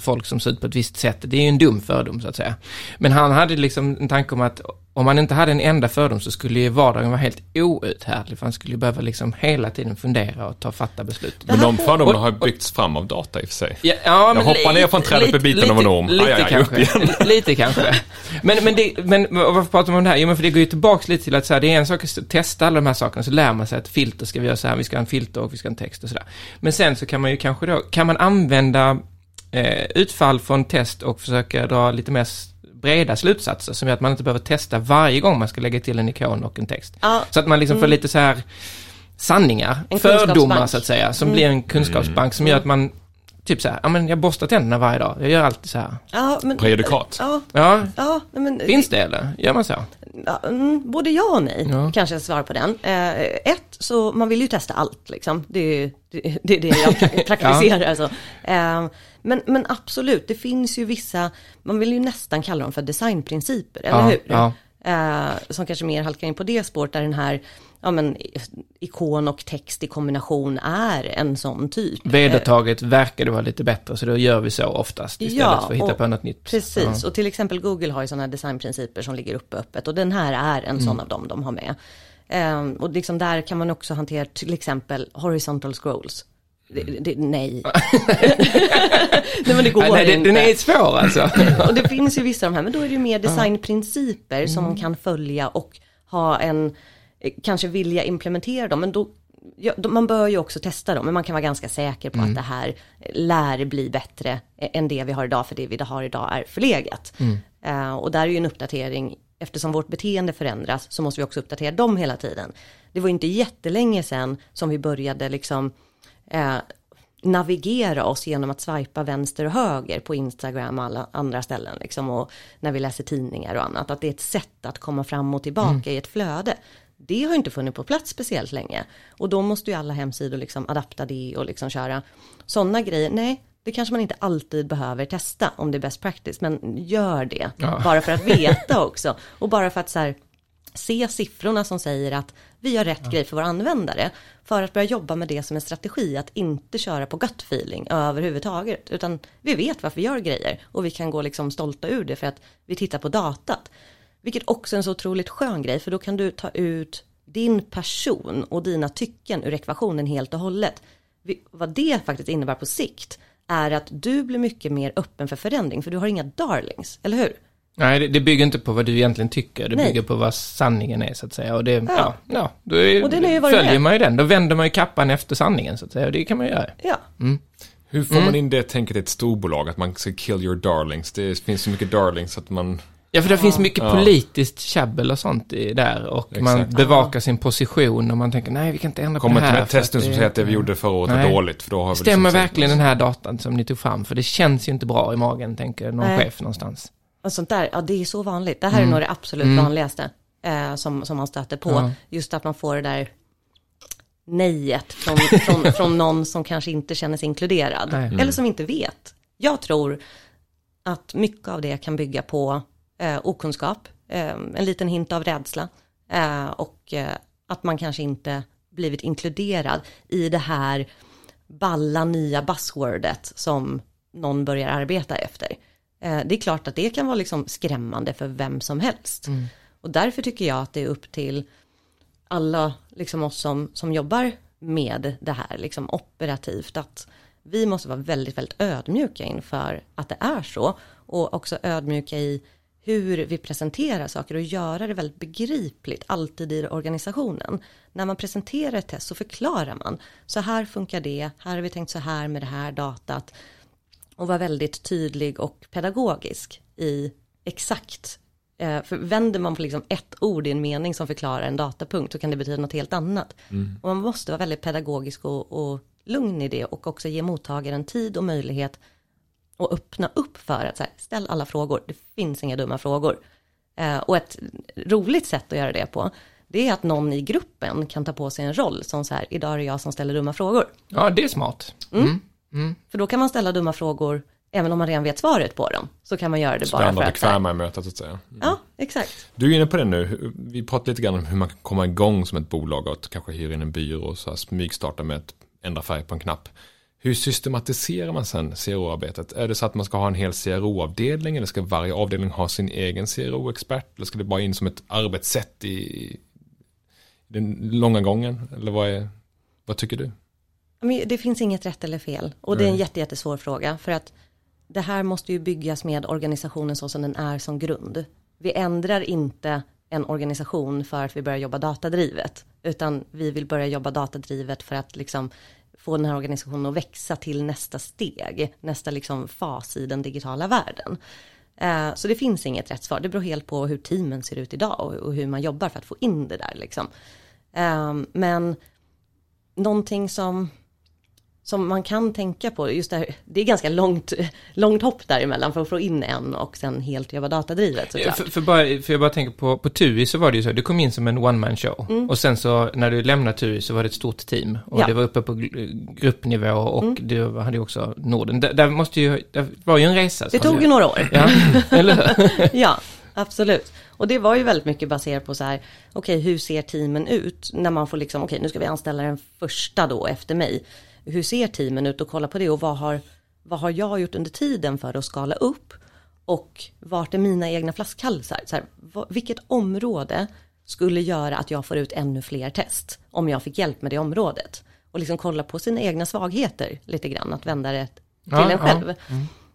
G: folk som ser ut på ett visst sätt. Det är ju en dum fördom så att säga. Men han hade liksom en tanke om att om man inte hade en enda fördom så skulle ju vardagen vara helt outhärdlig. För han skulle ju behöva liksom hela tiden fundera och ta fatta beslut.
E: Men de fördomarna har byggts fram av data i och för sig.
G: Ja, ja,
E: Jag
G: men
E: hoppar ner från trädet med biten av en orm.
G: Lite,
E: Aj,
G: kanske. lite kanske. Men, men, det, men varför pratar man om det här? Jo, men för det går ju tillbaks lite till att så här, det är en sak att testa alla de här sakerna, så lär man sig att filter ska vi göra så här, vi ska ha en filter och vi ska ha en text och sådär. Men sen så kan man ju kanske då, kan man använda eh, utfall från test och försöka dra lite mer breda slutsatser som gör att man inte behöver testa varje gång man ska lägga till en ikon och en text.
H: Ja,
G: Så att man liksom får lite så här sanningar,
H: En
G: fördomar så att säga, som blir en kunskapsbank som gör att man typ så här, ja men jag borstar tänderna varje dag, jag gör alltid så här.
H: Ja, men,
E: Prejudikat.
H: Ja,
G: Ja,
H: ja men,
G: finns det eller? Gör man så?
H: Ja, mm, både ja och nej,
G: Ja.
H: kanske jag svarar på den. Eh, ett, så man vill ju testa allt liksom. Det är det, det, är det jag pra- praktiserar. alltså. eh, men, men absolut, det finns ju vissa, man vill ju nästan kalla dem för designprinciper, eller
G: Ja,
H: hur?
G: ja.
H: Eh, som kanske mer halkar in på det spåret där den här ja, men, ikon och text i kombination är en sån typ.
G: Vedertaget verkar det vara lite bättre, så då gör vi så oftast istället
H: Ja,
G: för att hitta på något nytt.
H: Precis,
G: Ja.
H: och till exempel Google har ju sådana designprinciper som ligger uppe öppet och den här är en
G: Mm.
H: sån av dem de har med. Ehm, och liksom där kan man också hantera till exempel horizontal scrolls. Det, det, nej. nej men det går
G: Nej, nej, det-
H: inte.
G: den är svår alltså.
H: och det finns ju vissa av de här, men då är det ju mer designprinciper
G: Mm.
H: som man kan följa och ha en, kanske vilja implementera dem. Men då, ja, man bör ju också testa dem, men man kan vara ganska säker på
G: Mm.
H: att det här lär bli bättre eh, än det vi har idag, för det vi har idag är förlegat.
G: Mm.
H: Eh, och där är ju en uppdatering, eftersom vårt beteende förändras så måste vi också uppdatera dem hela tiden. Det var ju inte jättelänge sedan som vi började liksom eh, navigera oss genom att swipa vänster och höger på Instagram och alla andra ställen liksom och när vi läser tidningar och annat. Att det är ett sätt att komma fram och tillbaka i ett flöde. Det har inte funnits på plats speciellt länge. Och då måste ju alla hemsidor liksom adapta det och liksom köra sådana grejer. Nej, det kanske man inte alltid behöver testa om det är best practice, men gör det.
G: Ja.
H: Bara för att veta också. Och bara för att så här, se siffrorna som säger att vi gör rätt grej för våra användare. För att börja jobba med det som en strategi, att inte köra på gut feeling överhuvudtaget. Utan vi vet varför vi gör grejer och vi kan gå liksom stolta ur det för att vi tittar på datat. Vilket också är en så otroligt skön grej, för då kan du ta ut din person och dina tycken ur ekvationen helt och hållet. Vad det faktiskt innebär på sikt är att du blir mycket mer öppen för förändring, för du har inga darlings, eller hur?
G: Nej, det, det bygger inte på vad du egentligen tycker, det
H: Nej.
G: bygger på vad sanningen är så att säga. Och det, ja, ja, då är,
H: Och den är ju
G: följer man ju den. Då vänder man ju kappan efter sanningen så att säga, och det kan man göra.
H: Ja,
E: Hur får man in det tänket i ett storbolag, att man ska kill your darlings? Det finns så mycket darlings att man...
G: Ja, för det finns mycket
E: Ja.
G: politiskt käbbel och sånt i, där och man
E: Exakt.
G: bevakar sin position och man tänker nej, vi kan inte ändra på
E: Kommer
G: det
E: inte
G: här.
E: med
G: för
E: testen
G: att
E: som
G: det-
E: säger att det vi gjorde förra året
G: Nej.
E: dåligt, för då har vi
G: Stämmer
E: liksom
G: verkligen den här datan som ni tog fram? För det känns ju inte bra i magen, tänker någon
H: Nej.
G: chef någonstans.
H: och sånt där, ja det är så vanligt. Det här är nog det absolut vanligaste eh, som, som man stöter på.
G: Ja.
H: Just att man får det där nejet från, från, från någon som kanske inte känner sig inkluderad.
G: Nej.
H: Eller som inte vet. Jag tror att mycket av det kan bygga på eh, okunskap, eh, en liten hint av rädsla eh, och eh, att man kanske inte blivit inkluderad i det här balla nya buzzwordet som någon börjar arbeta efter. Eh, det är klart att det kan vara liksom skrämmande för vem som helst. Och därför tycker jag att det är upp till alla, liksom oss som, som jobbar med det här, liksom operativt, att vi måste vara väldigt, väldigt ödmjuka inför att det är så. Och också ödmjuka i hur vi presenterar saker och göra det väldigt begripligt, alltid i organisationen. När man presenterar ett test så förklarar man, så här funkar det, här har vi tänkt så här med det här datat. Och vara väldigt tydlig och pedagogisk i exakt Eh, För vänder man på liksom ett ord i en mening som förklarar en datapunkt så kan det betyda något helt annat. Och man måste vara väldigt pedagogisk och, och lugn i det och också ge mottagaren tid och möjlighet att öppna upp för att så här, ställ alla frågor, det finns inga dumma frågor. Eh, och ett roligt sätt att göra det på, det är att någon i gruppen kan ta på sig en roll som så här, idag är det jag som ställer dumma frågor.
G: Ja, det är smart.
H: För då kan man ställa dumma frågor, även om man redan vet svaret på dem, så kan man göra det
E: Så
H: bara för att... så här-
E: bekväma i mötet, så att säga.
H: Ja, exakt.
E: Du är inne på det nu. Vi pratade lite grann om hur man kan komma igång som ett bolag och att kanske hyra in en byrå och så här smygstarta med att ändra färg på en knapp. Hur systematiserar man sen CRO-arbetet? Är det så att man ska ha en hel CRO-avdelning eller ska varje avdelning ha sin egen CRO-expert? Eller ska det bara in som ett arbetssätt i, den långa gången? Eller vad, är, vad tycker du?
H: Det finns inget rätt eller fel. Och det är en jätte, jättesvår fråga. För att det här måste ju byggas med organisationen så som den är som grund. Vi ändrar inte en organisation för att vi börjar jobba datadrivet. Utan vi vill börja jobba datadrivet för att liksom få den här organisationen att växa till nästa steg. Nästa liksom fas i den digitala världen. Eh, så det finns inget rätt svar. Det beror helt på hur teamen ser ut idag och- hur man jobbar för att få in det där liksom. Eh, men någonting som som man kan tänka på, just det här, det är ganska långt, långt hopp däremellan för att få in en och sen helt jobba datadrivet såklart.
G: För, för, bara, för jag bara tänker på, på TUI så var det ju så, du kom in som en one man show. Och sen så när du lämnade TUI så var det ett stort team. Och
H: Mm. Ja. Mm.
G: det var uppe på gr- gruppnivå och du hade ju också Norden. Där, där måste ju, det var ju en resa.
H: Det tog ju några år.
G: Ja, eller?
H: Ja, absolut. Och det var ju väldigt mycket baserat på så här, okej hur ser teamen ut? När man får liksom, okej nu ska vi anställa den första då efter mig. Hur ser teamen ut och kolla på det och vad har, vad har jag gjort under tiden för att skala upp? Och vart är mina egna flaskhalsar? Så här, vilket område skulle göra att jag får ut ännu fler test om jag fick hjälp med det området? Och liksom kolla på sina egna svagheter lite grann, att vända det till
G: Ja,
H: en
G: ja.
H: själv.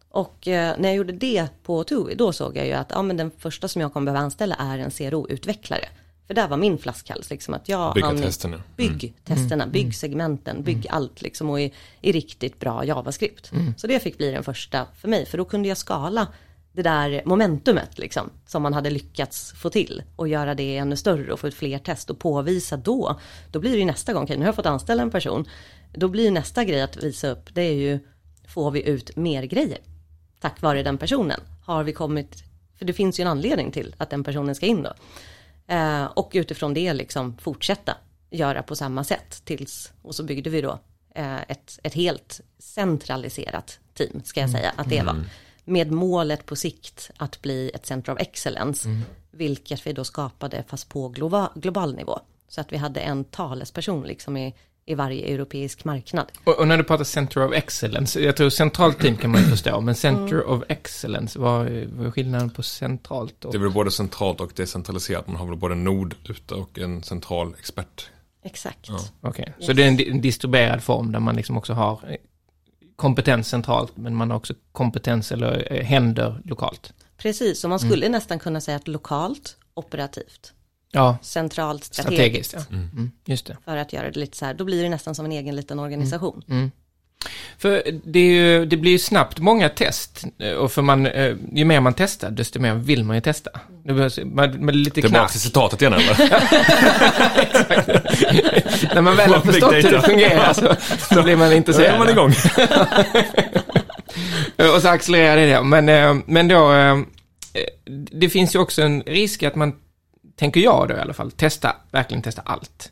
H: Och eh, när jag gjorde det på TUI, då såg jag ju att ja, men den första som jag kommer behöva anställa är en CRO-utvecklare. För där var min flaskhals, liksom att jag
E: Bygga
H: hann-
E: testerna.
H: Bygg testerna, bygg segmenten, bygg allt liksom och i, i riktigt bra JavaScript. Så det fick bli den första för mig, för då kunde jag skala det där momentumet liksom, som man hade lyckats få till och göra det ännu större och få ut fler test och påvisa då. Då blir det ju nästa gång, okej nu har jag fått anställa en person, då blir nästa grej att visa upp, det är ju, får vi ut mer grejer? Tack vare den personen har vi kommit, för det finns ju en anledning till att den personen ska in då. Eh, och utifrån det liksom fortsätta göra på samma sätt tills, och så byggde vi då eh, ett, ett helt centraliserat team, ska jag säga att det var. Med målet på sikt att bli ett center of excellence, vilket vi då skapade fast på global, global nivå. Så att vi hade en talesperson liksom i, i varje europeisk marknad.
G: Och, och när du pratar Center of Excellence, jag tror centralt team kan man ju förstå, men Center of Excellence, vad, är- skillnaden på centralt och...
E: Det är väl både centralt och decentraliserat. Man har väl både en nod ute och en central expert.
H: Exakt.
G: Okej, så det är en, en distribuerad form där man liksom också har eh, kompetens centralt, men man har också kompetens eller eh, händer lokalt.
H: Precis, och man skulle nästan kunna säga att lokalt, operativt,
G: Ja,
H: centralt, strategiskt.
G: strategiskt. Ja. Mm, just det.
H: För att göra det lite så här, då blir det nästan som en egen liten organisation.
G: För det, är ju, det blir ju snabbt många test, eh, och för man, eh, ju mer man testar, desto mer vill man ju testa. Det behövs, man, man lite
E: Tillbaka till citatet igen eller?
G: När man väl har förstått hur det fungerar så, så blir man
E: Då
G: intresserad.
E: är man igång.
G: Och så accelererar det. Men, eh, men då, det finns ju också en risk att man, tänker jag då i alla fall, testa, verkligen testa allt.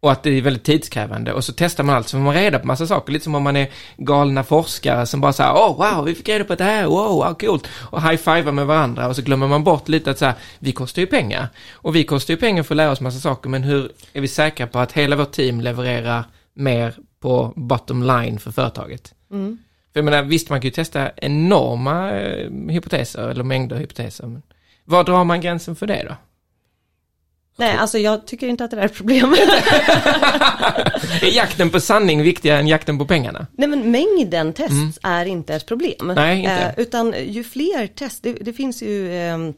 G: Och att det är väldigt tidskrävande. Och så testar man allt, så får man reda på massa saker. Lite som om man är galna forskare som bara säger åh wow, vi fick reda på det här, wow, vad coolt. Och high-fivar med varandra och så glömmer man bort lite att så här, vi kostar ju pengar. Och vi kostar ju pengar för att lära oss massa saker, men hur är vi säkra på att hela vårt team levererar mer på bottom line för företaget? För jag menar, visst man kan ju testa enorma eh, hypoteser eller mängder hypoteser. Men var drar man gränsen för det då?
H: Nej, alltså jag tycker inte att det där är problemet.
G: Är jakten på sanning viktigare än jakten på pengarna?
H: Nej men mängden test är inte ett problem.
G: Nej, inte.
H: Eh, utan ju fler test, det, det finns ju ehm,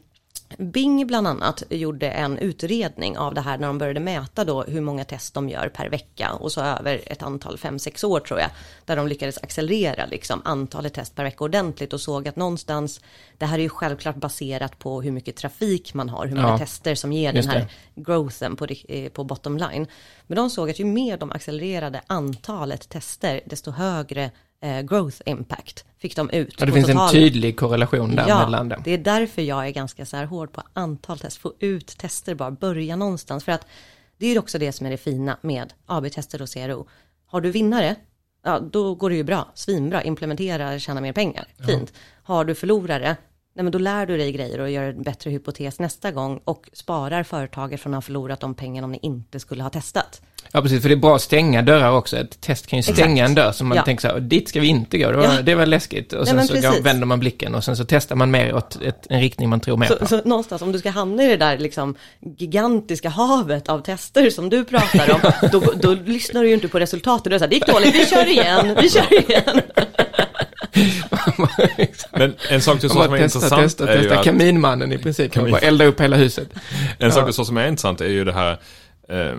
H: Bing bland annat gjorde en utredning av det här när de började mäta då hur många test de gör per vecka och så över ett antal, fem sex år tror jag, där de lyckades accelerera liksom antalet test per vecka ordentligt och såg att någonstans, det här är ju självklart baserat på hur mycket trafik man har, hur många
G: Ja,
H: tester som ger den här growthen på, eh, på bottom line. Men de såg att ju mer de accelererade antalet tester, desto högre eh, growth impact fick de ut.
G: Ja, det finns en
H: totalen.
G: tydlig korrelation där
H: Ja,
G: mellan dem.
H: det är därför jag är ganska så här hård på antal test, få ut tester bara, börja någonstans. För att det är också det som är det fina med AB-tester och CRO. Har du vinnare, ja då går det ju bra, svinbra, implementera, tjäna mer pengar, fint. Har du förlorare, nej men då lär du dig grejer och gör en bättre hypotes nästa gång och sparar företaget från att ha förlorat de pengarna om ni inte skulle ha testat.
G: Ja, precis, för det är bra att stänga dörrar också. Ett test kan ju stänga
H: Exakt.
G: en dör som man
H: Ja.
G: tänker så här, dit ska vi inte gå, det var,
H: Ja.
G: det var läskigt. Och sen
H: men
G: så går, vänder man blicken och sen så testar man mer åt ett, en riktning man tror mer på.
H: Så, så någonstans om du ska hamna i det där liksom gigantiska havet av tester som du pratar om, då, då lyssnar du ju inte på resultatet. Du är så här, det gick dåligt, vi kör igen, vi kör igen.
E: Men en sak du sa som är
G: testa,
E: intressant
G: testa,
E: är ju att,
G: Kaminmannen i princip.
E: Kamin.
G: Bara elda upp hela huset.
E: en sak du sa som är intressant är ju det här eh,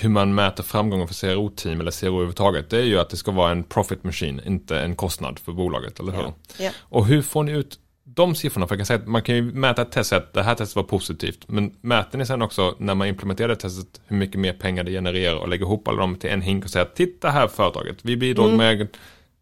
E: hur man mäter framgången för CRO-team eller CRO överhuvudtaget. Det är ju att det ska vara en profit machine, inte en kostnad för bolaget, eller hur?
H: Ja.
E: Och hur får ni ut de siffrorna, för jag kan säga att man kan ju mäta ett test, att det här testet var positivt, men mäter ni sen också när man implementerar testet hur mycket mer pengar det genererar och lägger ihop alla dem till en hink och säger att titta här företaget, vi bidrog med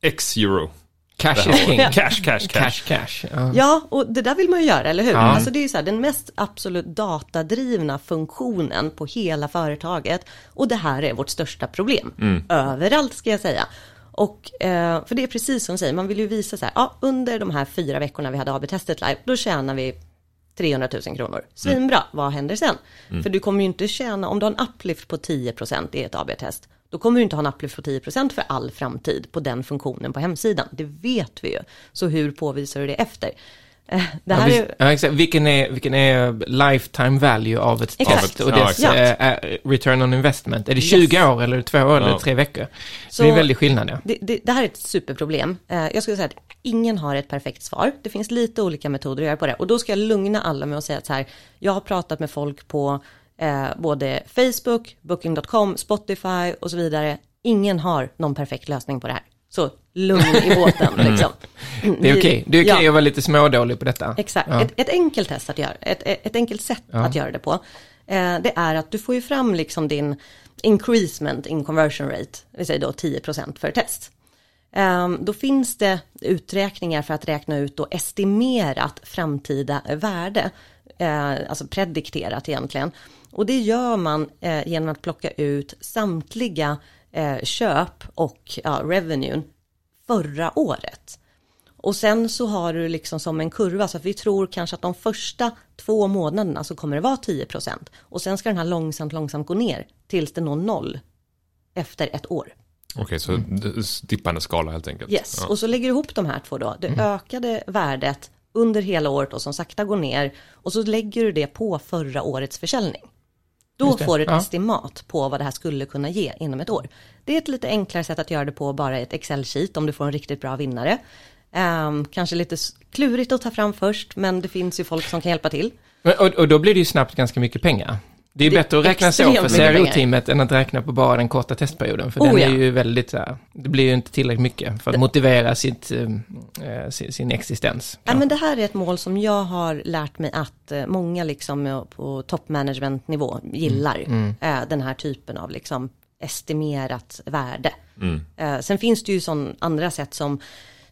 E: X euro.
G: Cash is king.
E: Cash, cash, cash.
G: Cash, cash. Ja.
H: Ja, och det där vill man ju göra, eller hur?
G: Ja.
H: Alltså det är ju så här, den mest absolut datadrivna funktionen på hela företaget. Och det här är vårt största problem. Överallt ska jag säga. Och, eh, för det är precis som du säger, man vill ju visa så här, ja, under de här fyra veckorna vi hade AB-testet live, då tjänar vi 300 000 kronor. Svinbra, vad händer sen? För du kommer ju inte tjäna, om du har en uplift på 10% i ett AB-test, då kommer du inte ha en uplift på 10% för all framtid på den funktionen på hemsidan. Det vet vi ju. Så hur påvisar du det efter? Eh, Det
G: Ja,
H: här
G: visst.
H: är,
G: ja. Vilken är, vilken är lifetime value av ett
H: Exakt.
G: test och
E: Ja,
G: dess
H: exakt.
G: eh, eh, return on investment? Är det 20 år eller två år eller
E: Ja.
G: tre veckor?
H: Så-
G: det är en väldig skillnad ja.
H: det, det, det här är ett superproblem. Eh, jag skulle säga att ingen har ett perfekt svar. Det finns lite olika metoder att göra på det. Och då ska jag lugna alla med att säga att så här, jag har pratat med folk på eh, både Facebook, Booking.com, Spotify och så vidare. Ingen har någon perfekt lösning på det här. Så lugn i båten liksom.
G: Det är
H: Vi-
G: okej. Det är okej
H: ja.
G: att vara lite smådålig på detta.
H: Exakt,
G: Ja.
H: ett, ett enkelt test att göra, ett, ett enkelt sätt att göra det på. Eh, det är att du får ju fram liksom din increasement in conversion rate, vill säga då 10% för test. Eh, då finns det uträkningar för att räkna ut då estimerat framtida värde, eh, alltså predikterat egentligen. Och det gör man eh, genom att plocka ut samtliga eh, köp och ja, revenuen förra året. Och sen så har du liksom som en kurva, så att vi tror kanske att de första två månaderna så kommer det vara 10%. Och sen ska den här långsamt, långsamt gå ner tills det når noll efter ett år.
E: Okej, så d- dippande skala helt enkelt.
H: Yes,
E: Ja.
H: och så lägger du ihop de här två då. Det ökade värdet under hela året och som sakta går ner. Och så lägger du det på förra årets försäljning. Då får du ett
G: ja.
H: estimat på vad det här skulle kunna ge inom ett år. Det är ett lite enklare sätt att göra det på, bara ett Excel-sheet om du får en riktigt bra vinnare. Ehm, kanske lite klurigt att ta fram först, men det finns ju folk som kan hjälpa till.
G: Och, och då blir det ju snabbt ganska mycket pengar. Det är
H: Det
G: bättre att räkna så för. CRO-teamet än att räkna på bara den korta testperioden. För
H: Oh,
G: den
H: ja.
G: är ju väldigt det blir ju inte tillräckligt mycket för att motivera sitt, eh, eh, sin, sin existens.
H: Ja. men det här är ett mål som jag har lärt mig att eh, många liksom på toppmanagementnivå gillar. Eh, den här typen av liksom estimerat värde. Eh, sen finns det ju sån andra sätt som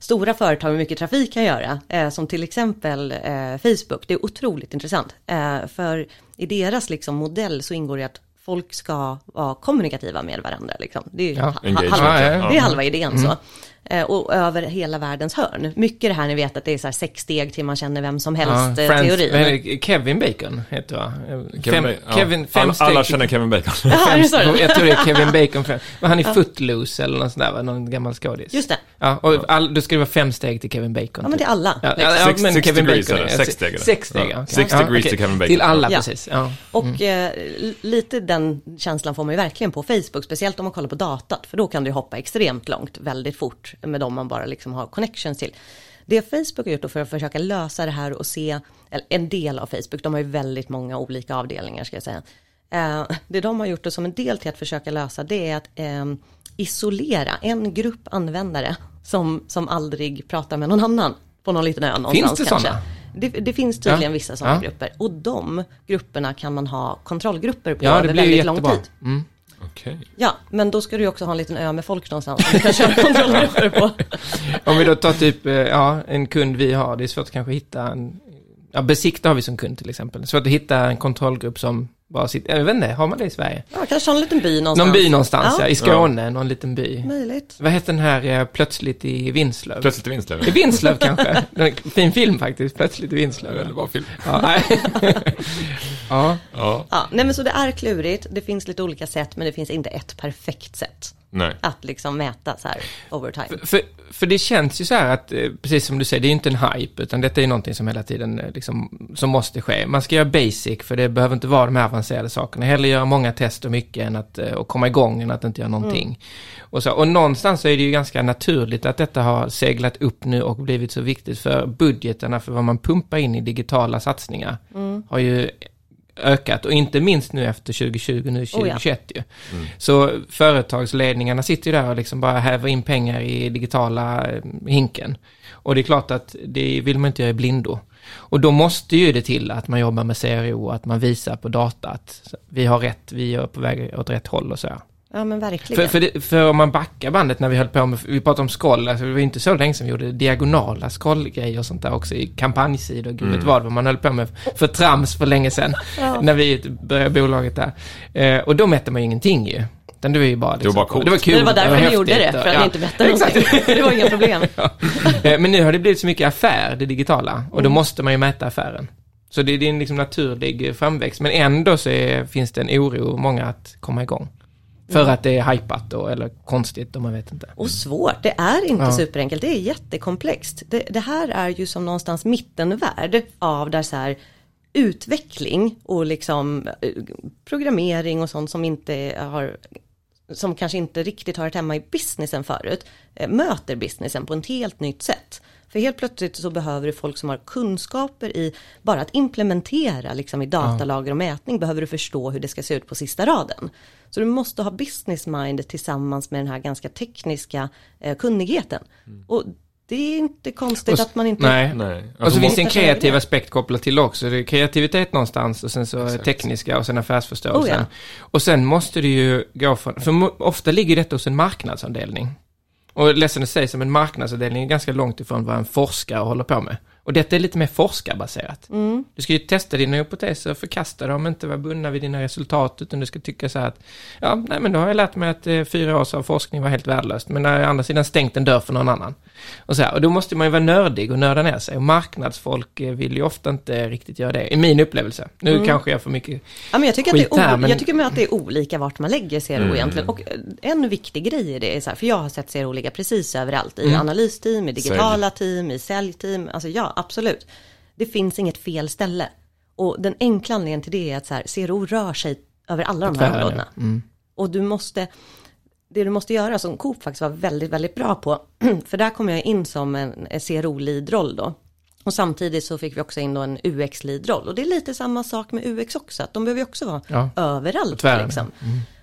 H: stora företag med mycket trafik kan göra. Eh, som till exempel eh, Facebook. Det är otroligt intressant. Eh, för i deras liksom modell så ingår det att folk ska vara kommunikativa med varandra. Liksom. Det är ju
G: Ja,
H: ha- halva,
G: ja, ja.
H: det är halva idén så. Eh, och över hela världens hörn. Mycket det här ni vet att det är så här sex steg till man känner vem som helst eh,
G: Friends-
H: teorin.
G: Kevin Bacon heter jag.
E: Kevin,
G: Fem,
E: ja.
G: Kevin, fem
E: alla,
G: steg
E: alla känner Kevin Bacon.
H: Ja, så?
G: Jag tror det är Kevin Bacon. Fem. Men han är Footloose eller något sånt där, någon gammal skådis.
H: Just det.
G: Ja, och all, då ska vara fem steg till Kevin Bacon.
H: Ja men det är alla.
G: Ja,
H: liksom.
G: ja,
E: Six-
G: men
E: six
G: Kevin
E: degrees
G: Bacon
E: är Sex steg.
G: Sex steg,
E: Ja.
G: ja.
E: Six
G: Ja,
E: degrees
G: okej.
E: till Kevin Bacon.
G: Till alla,
H: Ja.
G: precis. Ja.
H: Och eh, lite den känslan får man ju verkligen på Facebook, speciellt om man kollar på datat, för då kan du hoppa extremt långt väldigt fort med dem man bara liksom har connections till. Det Facebook har gjort då för att försöka lösa det här och se, en del av Facebook, de har ju väldigt många olika avdelningar ska jag säga. Eh, det de har gjort då som en del till att försöka lösa det är att eh, isolera en grupp användare som, som aldrig pratar med någon annan på någon liten ö någonstans
G: det
H: kanske.
G: sådana?
H: Det, det finns tydligen
G: Ja.
H: vissa sådana
G: Ja.
H: grupper och de grupperna kan man ha kontrollgrupper på
G: Ja, det
H: över väldigt lång
G: jättebra.
H: tid.
G: Mm.
E: Okej.
H: Ja, men då ska du också ha en liten ö med folk någonstans som du kan köra kontrollgrupper på.
G: Om vi då tar typ, eh, ja, en kund vi har, det är svårt att kanske hitta en, ja, Besikta har vi som kund till exempel. Det är svårt att hitta en kontrollgrupp som bara sitter, jag vet inte, har man det i Sverige?
H: Ja, kanske en liten by någonstans.
G: Någon by någonstans, ja,
H: Ja,
G: i Skåne, någon liten by.
H: möjligt.
G: Vad heter den här eh, Plötsligt i Vinslöv?
E: Plötsligt i vinst
G: I Vinslöv kanske? En fin film faktiskt, Plötsligt i Vinslöv.
E: Underbar film.
G: Ja, nej. ja.
E: Ja,
H: Ja, nej men så det är klurigt, det finns lite olika sätt, men det finns inte ett perfekt sätt
E: nej.
H: att liksom mäta så här over time.
G: För, för det känns ju så här att, eh, precis som du säger, det är ju inte en hype, utan detta är ju någonting som hela tiden eh, liksom, som måste ske. Man ska göra basic, för det behöver inte vara de här avancerade sakerna. Hellre göra många tester mycket än att, eh, och komma igång än att inte göra någonting. Och, så, och någonstans så är det ju ganska naturligt att detta har seglat upp nu och blivit så viktigt för budgeterna för vad man pumpar in i digitala satsningar. Har ju ökat och inte minst nu efter 2020, nu
H: Oh, ja.
G: 2021 ju. Så företagsledningarna sitter ju där och liksom bara häver in pengar i digitala eh, hinken. Och det är klart att det vill man inte göra i blindo. Och då måste ju det till att man jobbar med CRO och att man visar på data att vi har rätt, vi är på väg åt rätt håll och så. här.
H: Ja men verkligen.
G: För, för, det, för om man backar bandet när vi höll på med, vi pratade om scroll, alltså det var inte så länge sedan vi gjorde diagonala scrollgrejer och sånt där också i kampanjsidor, gud vet vad, vad man höll på med för trams för länge sedan. När vi började bolaget där. Eh, och då mätte man ju ingenting ju. Utan det var ju bara, liksom,
E: var coolt.
G: Det var kul.
H: det var därför ni gjorde det, för att
G: ja.
H: ni inte mätte någonting. det var inga problem.
G: Eh, Men nu har det blivit så mycket affär, det digitala. Och då måste man ju mäta affären. Så det, det är en liksom naturlig framväxt. Men ändå så är, finns det en oro många att komma igång. För att det är då, eller konstigt, och man vet inte.
H: Och svårt, det är inte
G: Ja.
H: superenkelt, det är jättekomplext. Det, det här är ju som någonstans mittenvärld av där så här utveckling och liksom eh, programmering och sånt som inte har som kanske inte riktigt har hört hemma i businessen förut, eh, möter businessen på ett helt nytt sätt. För helt plötsligt så behöver du folk som har kunskaper i bara att implementera liksom i datalager och mätning behöver du förstå hur det ska se ut på sista raden. Så du måste ha business mind tillsammans med den här ganska tekniska eh, kunnigheten. Och det är inte konstigt att man inte...
G: Nej.
E: Nej.
G: Och så
E: Alltså,
G: finns det en kreativ aspekt kopplat till också. Det är kreativitet någonstans och sen så
E: Exakt.
G: tekniska och sen affärsförståelsen.
H: Oh, ja.
G: Och sen måste det ju gå från, för ofta ligger detta hos en marknadsavdelning. Och ledsen att säga, som en marknadsavdelning är ganska långt ifrån vad en forskare håller på med. Och detta är lite mer forskarbaserat. Du ska ju testa dina hypoteser och förkasta dem, inte vara bundna vid dina resultat, utan du ska tycka så här att, ja, nej men då har jag lärt mig att eh, fyra års av forskning var helt värdelöst, men när jag å andra sidan stängt en dörr för någon annan. Och, så här, och då måste man ju vara nördig och nörda ner sig. Och marknadsfolk eh, vill ju ofta inte riktigt göra det, i min upplevelse. Nu kanske jag får mycket
H: Ja, men jag, tycker att det
G: skit
H: är
G: här, men-
H: jag tycker med att det är olika vart man lägger CRO egentligen. Och eh, en viktig grej i det är så här, för jag har sett CRO ligga precis överallt. I analysteam, i digitala team, i säljteam. Alltså ja, absolut. Det finns inget fel ställe. Och den enkla anledningen till det är att så här, CRO rör sig över alla de här områdena. Och du måste, det du måste göra som Coop faktiskt var väldigt, väldigt bra på, för där kom jag in som en, CRO-lead-roll då. Och samtidigt så fick vi också in då en UX-lead-roll. Och det är lite samma sak med UX också, att de behöver ju också vara
G: Ja,
H: överallt. Liksom.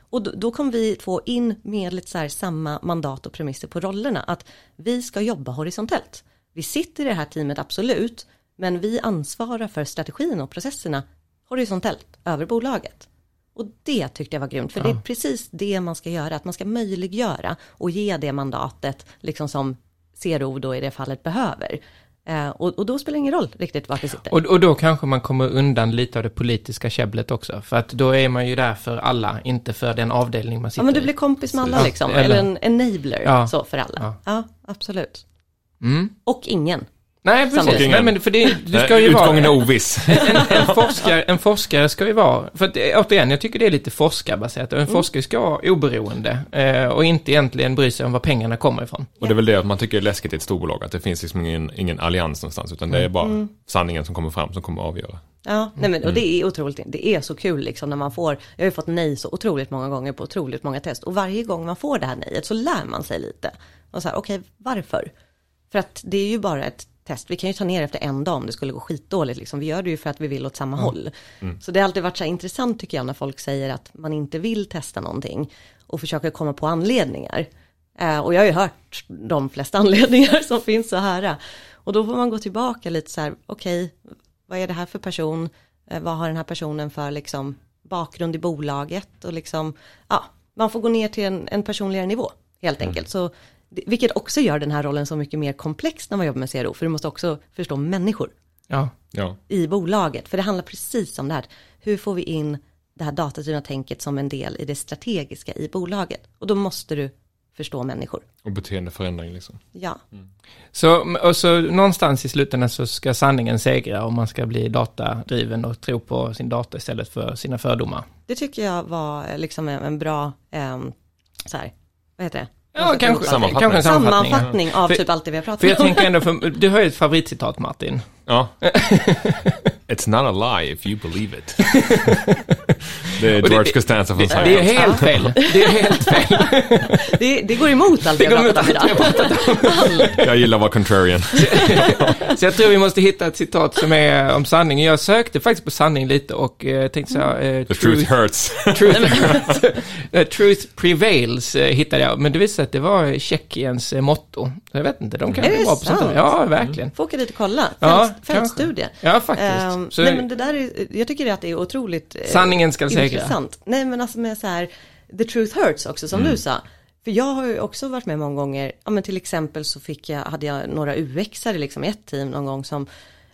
H: Och då, då kom vi två in med lite så här samma mandat och premisser på rollerna, att vi ska jobba horisontellt. Vi sitter i det här teamet, absolut, men vi ansvarar för strategin och processerna horisontellt över bolaget. Och det tyckte jag var grymt, för det är precis det man ska göra, att man ska möjliggöra och ge det mandatet, liksom som CRO då i det fallet behöver. Eh, och, och då spelar det ingen roll riktigt vart vi sitter.
G: Och, och då kanske man kommer undan lite av det politiska käbblet också. För att då är man ju där för alla, inte för den avdelning man sitter
H: Ja men du
G: i.
H: blir kompis med alla
G: Ja,
H: liksom,
G: eller-
H: eller en enabler
G: Ja.
H: så för alla.
G: Ja.
H: Ja, absolut.
G: Mm.
H: Och ingen.
G: Nej, precis. Nej, men för det, du ska ju
E: Utgången är
G: vara...
E: oviss.
G: En, en, forskare, en forskare ska ju vara, för att, eh, återigen, jag tycker det är lite forskarbaserat. En forskare ska vara oberoende eh, och inte egentligen bry sig om var pengarna kommer ifrån.
E: Och det är väl det att man tycker är läskigt i ett storbolag, att det finns liksom ingen, ingen allians någonstans, utan det är bara sanningen som kommer fram som kommer att avgöra.
H: Ja, nej men och det är otroligt, det är så kul liksom när man får, jag har ju fått nej så otroligt många gånger på otroligt många test och varje gång man får det här nejet så lär man sig lite. Och så här, okej, varför? För att det är ju bara ett test, vi kan ju ta ner efter en dag om det skulle gå skitdåligt liksom, vi gör det ju för att vi vill åt samma håll. Så det har alltid varit så här intressant tycker jag när folk säger att man inte vill testa någonting och försöker komma på anledningar. Eh, och jag har ju hört de flesta anledningar som finns att höra. Och då får man gå tillbaka lite så här, okej, vad är det här för person? Eh, vad har den här personen för liksom bakgrund i bolaget? Och liksom, ja, man får gå ner till en, en personligare nivå helt enkelt. Så, det- vilket också gör den här rollen så mycket mer komplex när man jobbar med CRO, för du måste också förstå människor
G: Ja.
E: Ja.
H: i bolaget. För det handlar precis om det här, hur får vi in det här datadrivna tänket som en del i det strategiska i bolaget? Och då måste du förstå människor.
E: Och beteendeförändring liksom.
H: Ja,
G: Så, och så någonstans i slutändan så ska sanningen segra och man ska bli datadriven och tro på sin data istället för sina fördomar.
H: det tycker jag var eh, liksom en, en bra, ehm, så här, vad heter det?
G: Ja, kanske,
E: Sammanfattning.
G: kanske en sammanfattning.
H: Sammanfattning av
G: För-
H: typ allt det vi har pratat
G: För jag
H: om.
G: tänker ändå, för, du har ju ett favoritcitat Martin.
E: Ja. It's not a lie if you believe it. Det är
G: det-
E: George Costanza från
G: Det är
E: Seinfeld.
G: helt fel. Det är helt fel.
H: Det, det går emot allt
G: Det
H: jag pratat om idag.
E: Jag gillar att vara contrarian.
G: Så jag tror vi måste hitta ett citat som är om sanning. Jag sökte faktiskt på sanning lite och eh, tänkte så här, eh,
E: The truth hurts.
G: truth, Eh, truth prevails eh, hittade jag, men det visade sig att det var Tjeckiens eh, motto. Jag vet inte, de kan bli
H: det
G: bra på sånt? Ja, verkligen.
H: Får åka dit och kolla.
G: Ja,
H: Fält, fältstudie.
G: Ja, faktiskt.
H: Ehm,
G: Så
H: nej men det där är, jag tycker att det är otroligt
G: sanningen ska segra.
H: Intressant. Nej men alltså med så här, the truth hurts också som
G: Mm.
H: du sa. För jag har ju också varit med många gånger, ja men till exempel så fick jag, hade jag några UX-are liksom i ett team någon gång som,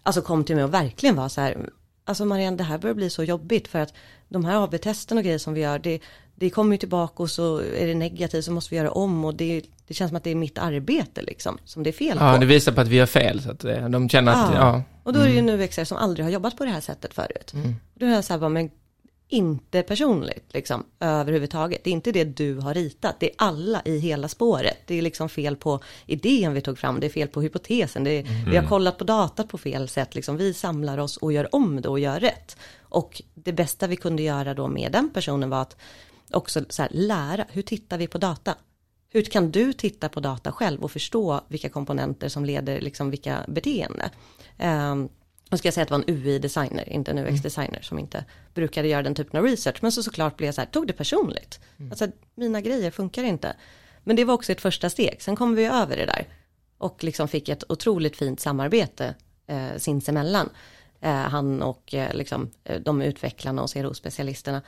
H: alltså kom till mig och verkligen var så här, alltså Marianne det här börjar bli så jobbigt för att de här AB-testen och grejer som vi gör, det, det kommer ju tillbaka och så är det negativt så måste vi göra om och det, det känns som att det är mitt arbete liksom, som det är fel
G: Ja,
H: på.
G: det visar på att vi gör fel, så att eh, de känner att,
H: Ja.
G: ja.
H: Och då är det ju en UXare som aldrig har jobbat på det här sättet förut. Då är jag så här bara, men inte personligt liksom överhuvudtaget. Det är inte det du har ritat, det är alla i hela spåret. Det är liksom fel på idén vi tog fram, det är fel på hypotesen, det är, vi har kollat på datat på fel sätt, liksom. vi samlar oss och gör om det och gör rätt. Och det bästa vi kunde göra då med den personen var att också så här, lära, hur tittar vi på data? Hur kan du titta på data själv och förstå vilka komponenter som leder liksom vilka beteende? Um, nu ska jag säga att det var en UI-designer, inte en UX-designer som inte brukade göra den typen av research. Men så såklart blev jag så här, tog det personligt. Alltså mina grejer funkar inte. Men det var också ett första steg, sen kom vi över det där. Och liksom fick ett otroligt fint samarbete eh, sinsemellan. Eh, han och eh, liksom, eh, de utvecklarna och CRO-specialisterna.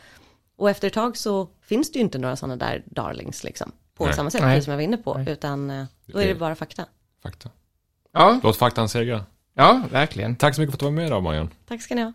H: Och efter ett tag så finns det ju inte några sådana där darlings liksom. På
E: Nej.
H: samma sätt,
G: Nej.
H: som jag var inne på. Utan eh, då är det bara fakta.
E: Fakta.
G: Ja,
E: Låt faktan segra.
G: Ja, verkligen.
E: Tack så mycket för att du var med idag, Marianne.
H: Tack ska ni ha.